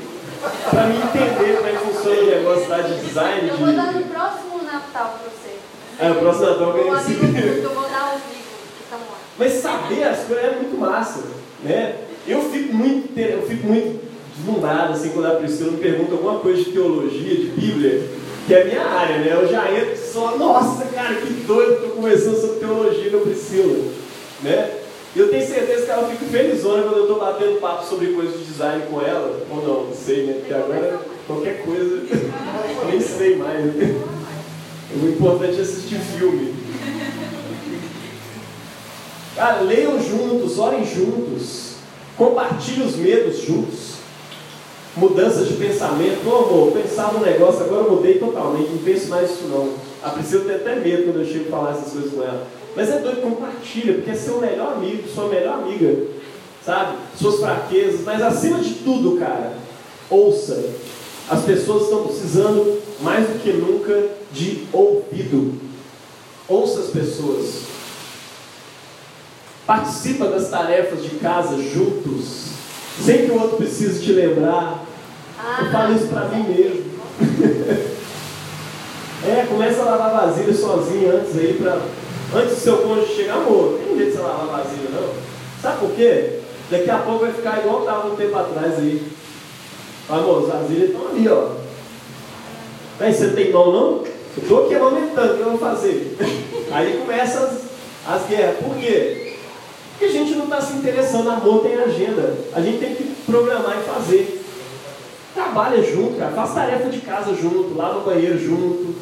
para me entender como é que funciona o negócio lá de design. Eu vou dar no próximo Natal para você. É, o próximo Natal eu ganhei esse livro. eu vou dar os livros que estão lá. Mas saber as coisas é muito massa, né? Eu fico muito, eu fico muito deslumbrado assim quando a Priscila me pergunta alguma coisa de teologia, de Bíblia, que é a minha área, né? Eu já entro só, nossa, cara, que doido, estou conversando sobre teologia com a Priscila, né? E eu tenho certeza que ela fica felizona quando eu estou batendo papo sobre coisas de design com ela, ou não, não sei, né? Porque agora qualquer coisa, <laughs> nem sei mais, né? O importante é assistir filme. Cara, leiam juntos, orem juntos, compartilhem os medos juntos. Mudanças de pensamento. Ô amor, pensava um negócio, agora eu mudei totalmente, não penso mais nisso não. A Priscila tem até medo quando eu chego a falar essas coisas com ela. Mas é doido, compartilha, porque é seu melhor amigo, sua melhor amiga. Sabe? Suas fraquezas, mas acima de tudo, cara, ouça. As pessoas estão precisando, mais do que nunca, de ouvido. Ouça as pessoas. Participa das tarefas de casa juntos, sem que o outro precise te lembrar. Eu falo isso pra mim mesmo. <laughs> é, começa a lavar vasilha sozinho antes aí pra. Antes do seu cônjuge chegar, amor, tem jeito de você lavar vasilha, não? Sabe por quê? Daqui a pouco vai ficar igual estava um tempo atrás aí. Amor, as vasilhas estão ali, ó. Aí você tem mão não? Eu estou aqui amamentando, o que eu vou fazer? <laughs> Aí começa as, as guerras. Por quê? Porque a gente não está se interessando, amor tem agenda. A gente tem que programar e fazer. Trabalha junto, cara. Faz tarefa de casa junto, lava o banheiro junto.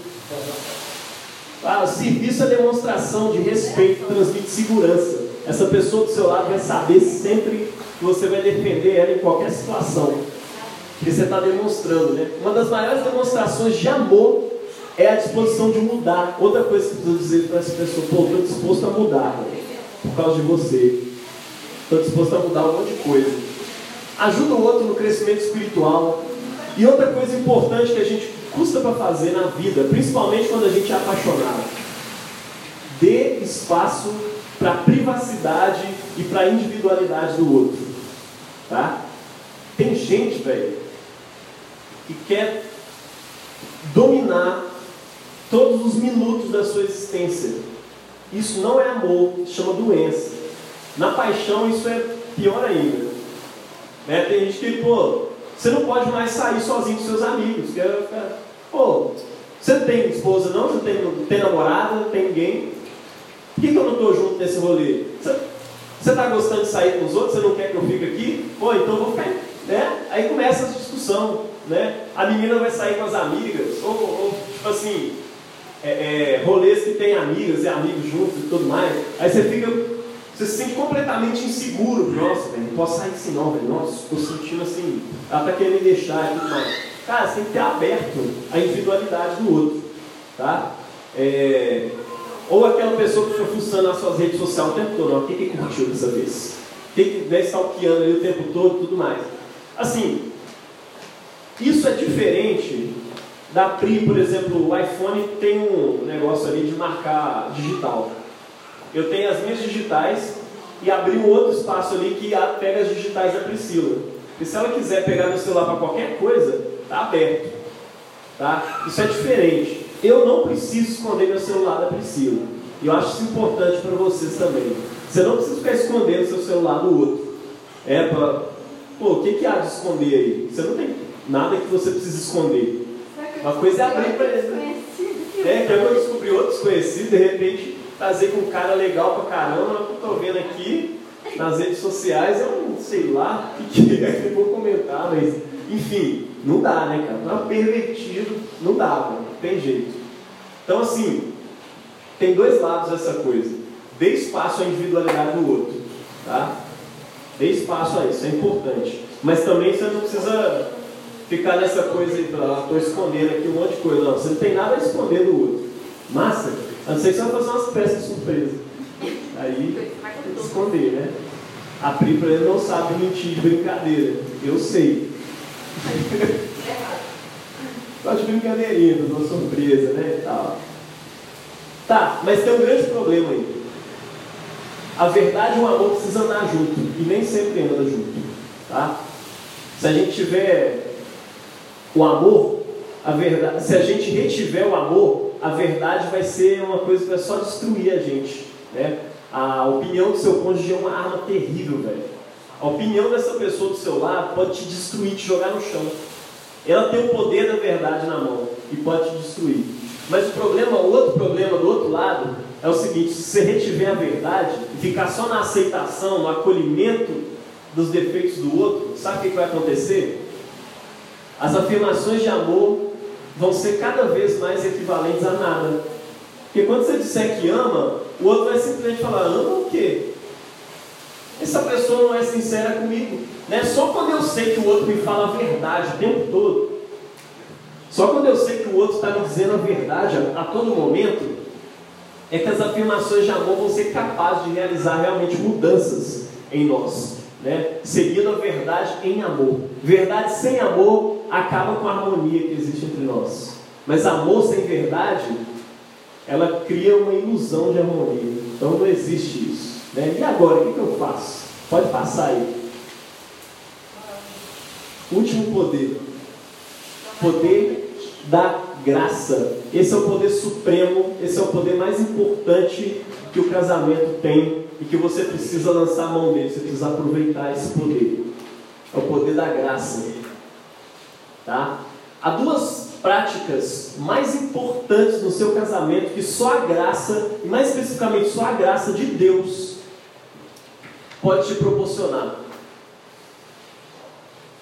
Ah, serviço é demonstração de respeito, transmite segurança. Essa pessoa do seu lado vai saber sempre que você vai defender ela em qualquer situação. Que você está demonstrando, né? Uma das maiores demonstrações de amor é a disposição de mudar. Outra coisa que eu preciso dizer para essa pessoa, pô, estou disposto a mudar, né? Por causa de você. Estou disposto a mudar um monte de coisa. Ajuda o outro no crescimento espiritual. E outra coisa importante que a gente custa para fazer na vida, principalmente quando a gente é apaixonado, dê espaço para privacidade e para individualidade do outro. Tá? Tem gente, velho, que quer dominar todos os minutos da sua existência. Isso não é amor, isso chama doença. Na paixão isso é pior ainda. Né? Tem gente que, pô, você não pode mais sair sozinho com seus amigos. Que é, é, pô, você não tem esposa não? Você tem, não tem namorada? Não tem ninguém? Por que, que eu não estou junto nesse rolê? Você está gostando de sair com os outros? Você não quer que eu fique aqui? Pô, então vou ficar. Né? Aí começa essa discussão. Né? A menina vai sair com as amigas, ou, ou tipo assim, é, é, rolês que tem amigas e amigos juntos e tudo mais. Aí você fica, você se sente completamente inseguro. Nossa, velho, não posso sair assim não, velho. Nossa, estou sentindo assim, ela está querendo me deixar e tudo mais. Cara, você tem que ter aberto a individualidade do outro. Tá? É, ou aquela pessoa que fica fuçando nas suas redes sociais o tempo todo, ó, quem que curtiu dessa vez? Quem que né, stalkeando ali o tempo todo e tudo mais. Assim, isso é diferente da Pri, por exemplo, o iPhone tem um negócio ali de marcar digital. Eu tenho as minhas digitais e abri um outro espaço ali que pega as digitais da Priscila. E se ela quiser pegar meu celular para qualquer coisa, está aberto. Tá? Isso é diferente. Eu não preciso esconder meu celular da Priscila. E eu acho isso importante para vocês também. Você não precisa ficar escondendo seu celular do outro. É para. Pô, o que, que há de esconder aí? Você não tem nada que você precisa esconder. Uma coisa é abrir para né? É, que eu descobri outro desconhecido, de repente trazer com um cara legal pra caramba, que eu tô vendo aqui nas redes sociais, eu não sei lá <laughs> o que, que é, eu vou comentar, mas enfim, não dá, né, cara? Não é pervertido, não dá, mano, não tem jeito. Então, assim, tem dois lados dessa coisa. Dê espaço à individualidade do outro, tá? Dê espaço a isso, é importante. Mas também você não precisa ficar nessa coisa aí, pra, estou escondendo aqui um monte de coisa. Não, você não tem nada a esconder do outro. Massa? A não ser que você vai fazer umas peças surpresa. Aí, esconder, né? A Pri, por exemplo, não sabe mentir de brincadeira. Eu sei. <laughs> Só de brincadeirinha, uma surpresa, né? Tal. Tá, mas tem um grande problema aí. A verdade e o amor precisam andar junto. E nem sempre anda junto. Tá? Se a gente tiver o amor, a verdade, se a gente retiver o amor, a verdade vai ser uma coisa que vai só destruir a gente. Né? A opinião do seu cônjuge é uma arma terrível, velho. A opinião dessa pessoa do seu lado pode te destruir, te jogar no chão. Ela tem o poder da verdade na mão e pode te destruir. Mas o problema, o outro problema do outro lado é o seguinte: se você retiver a verdade e ficar só na aceitação, no acolhimento dos defeitos do outro, sabe o que vai acontecer? As afirmações de amor vão ser cada vez mais equivalentes a nada. Porque quando você disser que ama, o outro vai simplesmente falar: ama o quê? Essa pessoa não é sincera comigo. Né? Só quando eu sei que o outro me fala a verdade o tempo todo, só quando eu sei que o outro está me dizendo a verdade a, todo momento, é que as afirmações de amor vão ser capazes de realizar realmente mudanças em nós. Né? Seguindo a verdade em amor. Verdade sem amor acaba com a harmonia que existe entre nós. Mas amor sem verdade, ela cria uma ilusão de harmonia. Então não existe isso. Né? E agora, o que, eu faço? Pode passar aí. Último poder. Poder da graça. Esse é o poder supremo, esse é o poder mais importante que o casamento tem e que você precisa lançar a mão dele, você precisa aproveitar esse poder. É o poder da graça. Tá? Há duas práticas mais importantes no seu casamento que só a graça, e mais especificamente só a graça de Deus, pode te proporcionar.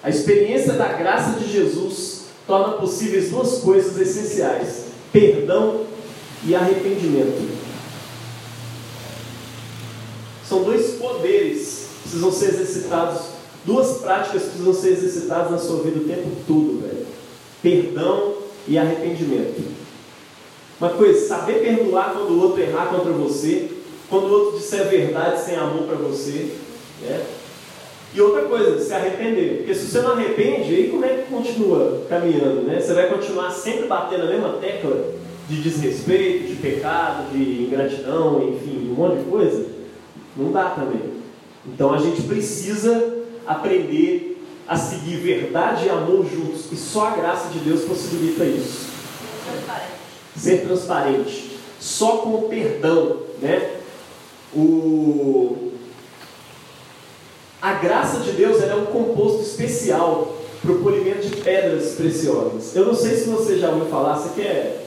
A experiência da graça de Jesus torna possíveis duas coisas essenciais: perdão e arrependimento. São dois poderes que precisam ser exercitados, duas práticas que precisam ser exercitadas na sua vida o tempo todo, velho. Perdão e arrependimento. Uma coisa, saber perdoar quando o outro errar contra você, quando o outro disser a verdade sem amor para você, né? E outra coisa, se arrepender. Porque se você não arrepende, aí como é que continua caminhando? Né? Você vai continuar sempre batendo a mesma tecla de desrespeito, de pecado, de ingratidão, enfim, um monte de coisa? Não dá também. Então a gente precisa aprender a seguir verdade e amor juntos. E só a graça de Deus possibilita isso. Ser transparente. Só com o perdão. Né? O, a graça de Deus é um composto especial para o polimento de pedras preciosas. Eu não sei se você já ouviu falar, você quer,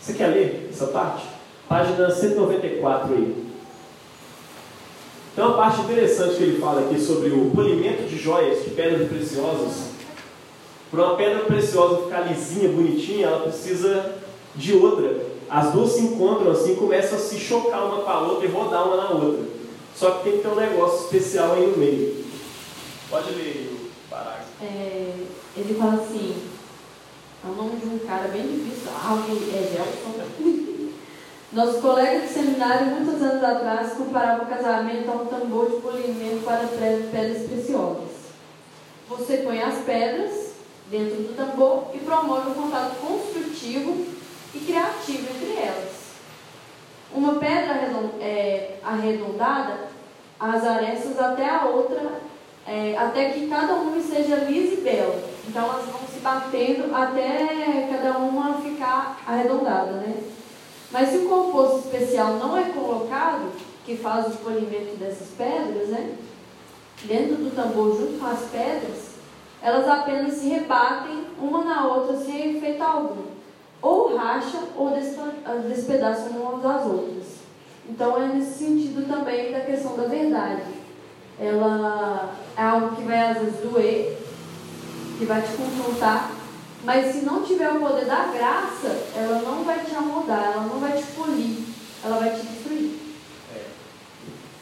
você quer ler essa parte? Página 194 aí. Tem uma parte interessante que ele fala aqui sobre o polimento de joias, de pedras preciosas. Para uma pedra preciosa ficar lisinha, bonitinha, ela precisa de outra. As duas se encontram assim, começam a se chocar uma com a outra e rodar uma na outra. Só que tem que ter um negócio especial aí no meio. Pode ler o parágrafo. É, ele fala assim, é o nome de um cara bem difícil, alguém é Gelson. Nosso colega de seminário, muitos anos atrás, comparava o casamento a um tambor de polimento para pedras preciosas. Você põe as pedras dentro do tambor e promove um contato construtivo e criativo entre elas. Uma pedra é, arredondada, as arestas até a outra, é, até que cada uma seja lisa e bela. Então elas vão se batendo até cada uma ficar arredondada, né? Mas se o composto especial não é colocado, que faz o polimento dessas pedras, né? Dentro do tambor junto com as pedras, elas apenas se rebatem uma na outra sem efeito algum. Ou racham ou despedaçam umas das outras. Então é nesse sentido também da questão da verdade. Ela é algo que vai às vezes doer, que vai te confrontar, mas se não tiver o poder da graça, ela não vai te amoldar, ela não vai te polir, ela vai te destruir. É.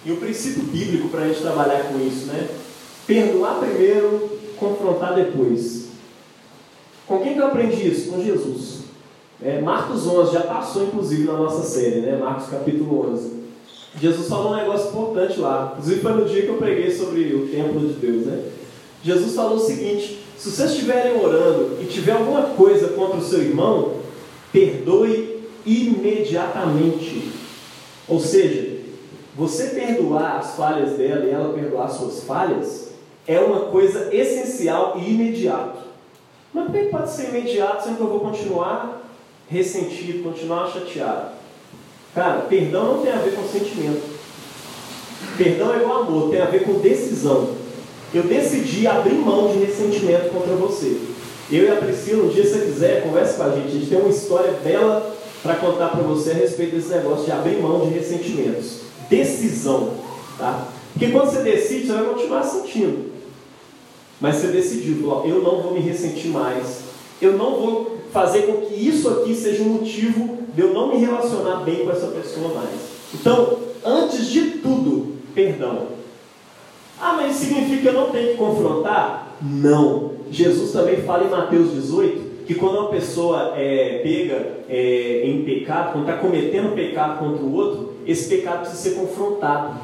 E o princípio bíblico para a gente trabalhar com isso, né? Perdoar primeiro, confrontar depois. Com quem que eu aprendi isso? Com Jesus. É, Marcos 11 já passou, inclusive, na nossa série, né? Marcos capítulo 11. Jesus falou um negócio importante lá. Inclusive foi no dia que eu preguei sobre o templo de Deus, né? Jesus falou o seguinte: se vocês estiverem orando e tiver alguma coisa contra o seu irmão, perdoe imediatamente. Ou seja, você perdoar as falhas dela e ela perdoar suas falhas é uma coisa essencial e imediato. Mas por que pode ser imediato sendo que eu vou continuar ressentido, continuar chateado? Cara, perdão não tem a ver com sentimento. Perdão é igual amor, tem a ver com decisão. Eu decidi abrir mão de ressentimento contra você. Eu e a Priscila, um dia se você quiser, converse com a gente. A gente tem uma história bela para contar para você a respeito desse negócio de abrir mão de ressentimentos. Decisão, tá? Porque quando você decide, você vai continuar sentindo. Mas você decidiu, falou, eu não vou me ressentir mais. Eu não vou fazer com que isso aqui seja um motivo de eu não me relacionar bem com essa pessoa mais. Então, antes de tudo, perdão. Ah, mas significa que eu não tenho que confrontar? Não. Jesus também fala em Mateus 18 que quando uma pessoa é pega é, em pecado, quando está cometendo pecado contra o outro, esse pecado precisa ser confrontado.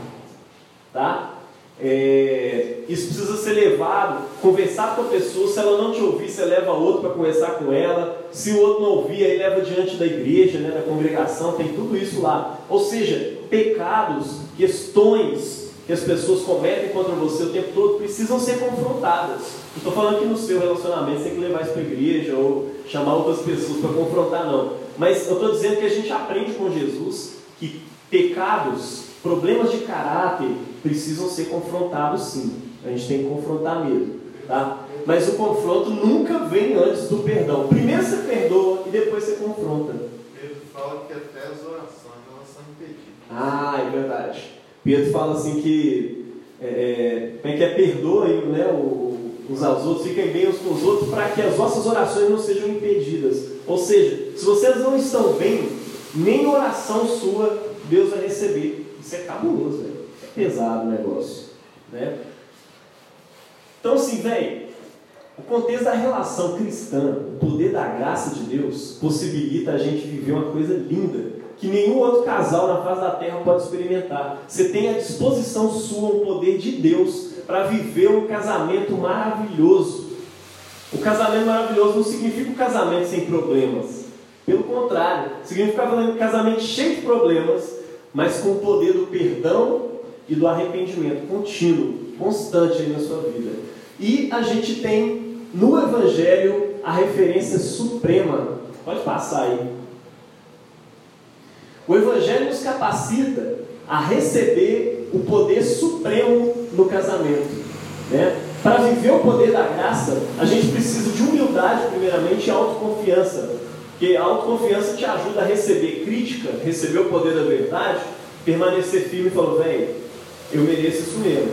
Tá? É, isso precisa ser levado, conversar com a pessoa. Se ela não te ouvir, você leva outro para conversar com ela. Se o outro não ouvir, aí leva diante da igreja, né, da congregação, tem tudo isso lá. Ou seja, pecados, questões que as pessoas cometem contra você o tempo todo precisam ser confrontadas. Não estou falando que no seu relacionamento você tem que levar isso para a igreja ou chamar outras pessoas para confrontar, não. Mas eu estou dizendo que a gente aprende com Jesus que pecados, problemas de caráter precisam ser confrontados sim. A gente tem que confrontar mesmo. Tá? Mas o confronto nunca vem antes do perdão. Primeiro você perdoa e depois você confronta. Pedro fala que até as orações elas são impedidas. Ah, é verdade. Pedro fala assim que é, é, é perdoem né, uns aos outros, fiquem bem uns com os outros, para que as vossas orações não sejam impedidas. Ou seja, se vocês não estão bem, nem oração sua Deus vai receber. Isso é cabuloso, velho. É pesado o negócio. Né? Então, assim, velho, o contexto da relação cristã, o poder da graça de Deus, possibilita a gente viver uma coisa linda que nenhum outro casal na face da terra pode experimentar. Você tem à disposição sua o poder de Deus para viver um casamento maravilhoso. O casamento maravilhoso não significa um casamento sem problemas. Pelo contrário, significa um casamento cheio de problemas, mas com o poder do perdão e do arrependimento contínuo, constante aí na sua vida. E a gente tem no Evangelho a referência suprema. Pode passar aí o Evangelho nos capacita a receber o poder supremo no casamento. Né? Para viver o poder da graça, a gente precisa de humildade, primeiramente, e autoconfiança. Porque a autoconfiança te ajuda a receber crítica, receber o poder da verdade, permanecer firme e falar, velho, eu mereço isso mesmo,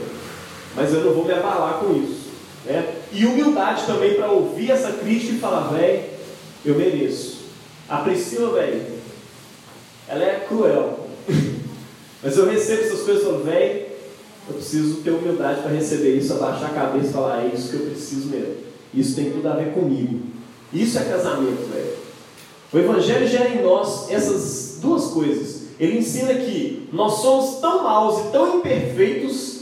mas eu não vou me abalar com isso. Né? E humildade também para ouvir essa crítica e falar, velho, eu mereço. A Priscila, velho, ela é cruel. Mas eu recebo essas coisas falo, velho, eu preciso ter humildade para receber isso, abaixar a cabeça e falar, é isso que eu preciso mesmo. Isso tem tudo a ver comigo. Isso é casamento, velho. O Evangelho gera em nós essas duas coisas. Ele ensina que nós somos tão maus e tão imperfeitos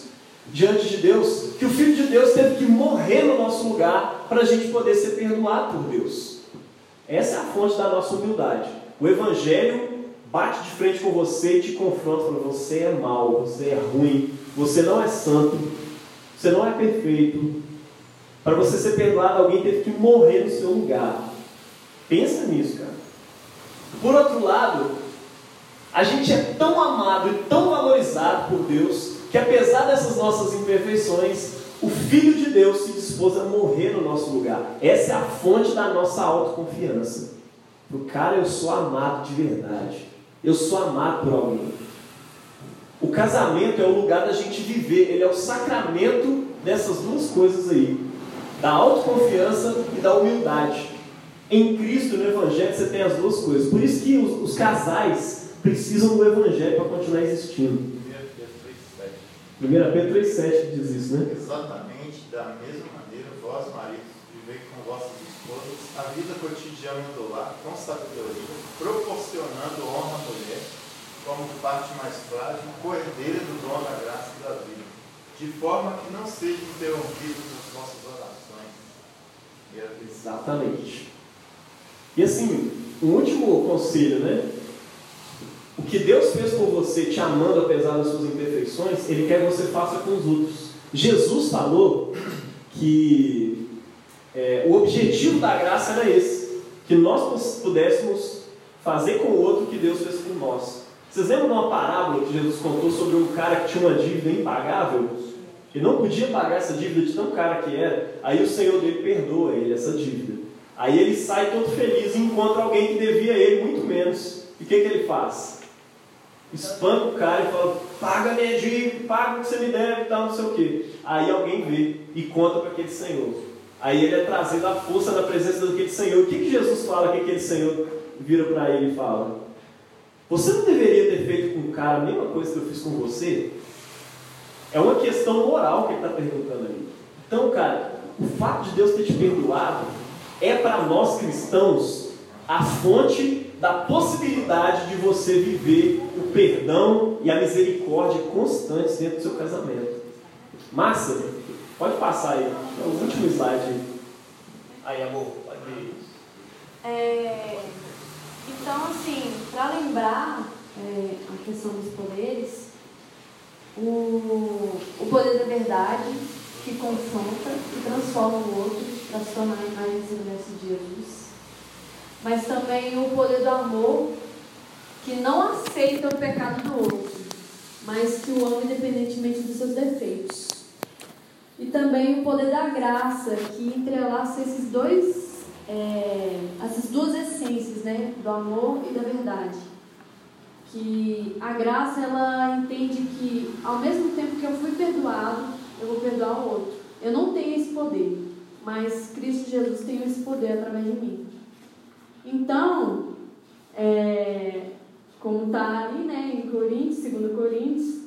diante de Deus que o Filho de Deus teve que morrer no nosso lugar para a gente poder ser perdoado por Deus. Essa é a fonte da nossa humildade. O Evangelho bate de frente com você e te confronta, falando, você é mau, você é ruim, você não é santo, você não é perfeito. Para você ser perdoado, alguém teve que morrer no seu lugar. Pensa nisso, cara. Por outro lado, a gente é tão amado e tão valorizado por Deus que, apesar dessas nossas imperfeições, o Filho de Deus se dispôs a morrer no nosso lugar. Essa é a fonte da nossa autoconfiança. O cara, eu sou amado de verdade. Eu sou amado por alguém. O casamento é o lugar da gente viver, ele é o sacramento dessas duas coisas aí, da autoconfiança e da humildade. Em Cristo, no Evangelho, você tem as duas coisas. Por isso que os, os casais precisam do Evangelho para continuar existindo. 1 Pedro 3,7 diz isso, né? Exatamente da mesma maneira, vós, maridos, vivei com vossas esposas a vida cotidiana do lar com sabedoria, proporcionando honra à mulher como parte mais frágil, cordeira do dom da graça e da vida, de forma que não sejam interrompidos as vossas orações. Exatamente. E assim, um último conselho, né? O que Deus fez com você, te amando apesar das suas imperfeições, Ele quer que você faça com os outros. Jesus falou que é, o objetivo da graça era esse: que nós pudéssemos fazer com o outro o que Deus fez com nós. Vocês lembram de uma parábola que Jesus contou sobre um cara que tinha uma dívida impagável? Ele não podia pagar essa dívida de tão cara que era. Aí o Senhor dele perdoa ele essa dívida. Aí ele sai todo feliz e encontra alguém que devia ele muito menos. E o que, que ele faz? Espanca o cara e fala: paga minha dívida, paga o que você me deve tal, não sei o quê. Aí alguém vê e conta para aquele Senhor. Aí ele é trazido à força na presença daquele Senhor. O que, que Jesus fala que aquele Senhor vira para ele e fala? Você não deveria ter feito com o cara a mesma coisa que eu fiz com você? É uma questão moral que ele está perguntando ali. Então, cara, o fato de Deus ter te perdoado é para nós cristãos a fonte da possibilidade de você viver o perdão e a misericórdia constantes dentro do seu casamento. Massa, pode passar aí. É o último slide. Aí, amor, pode ver. É, então, assim, para lembrar é, a questão dos poderes, o, o poder da verdade que confronta e transforma o outro para se tornar a imagem e semelhança de Jesus. Mas também o poder do amor que não aceita o pecado do outro, mas que o ama independentemente dos seus defeitos. E também o poder da graça que entrelaça esses dois é, essas duas essências, né, do amor e da verdade. Que a graça ela entende que ao mesmo tempo que eu fui perdoado, eu vou perdoar o outro. Eu não tenho esse poder, mas Cristo Jesus tem esse poder através de mim. Então, é, como está ali né, em Coríntios, 2 Coríntios,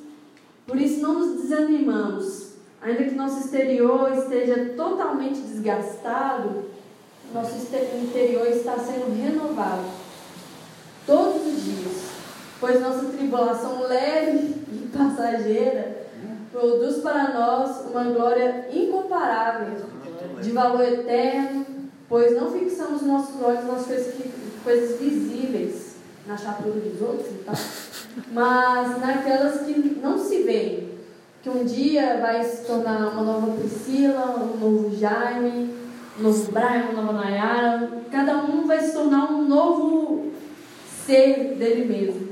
por isso não nos desanimamos, ainda que nosso exterior esteja totalmente desgastado, nosso interior está sendo renovado todos os dias, pois nossa tribulação leve e passageira produz para nós uma glória incomparável, de valor eterno, pois não fixamos nossos olhos nas coisas, visíveis, na chapura dos outros, tá? mas naquelas que não se veem, que um dia vai se tornar uma nova Priscila, um novo Jaime, novo Brian, nova Nayara, cada um vai se tornar um novo ser dele mesmo.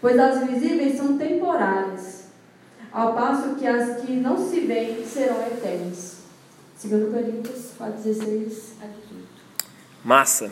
Pois as visíveis são temporárias, ao passo que as que não se veem serão eternas. Segundo Coríntios 4, 16 a 18. Massa!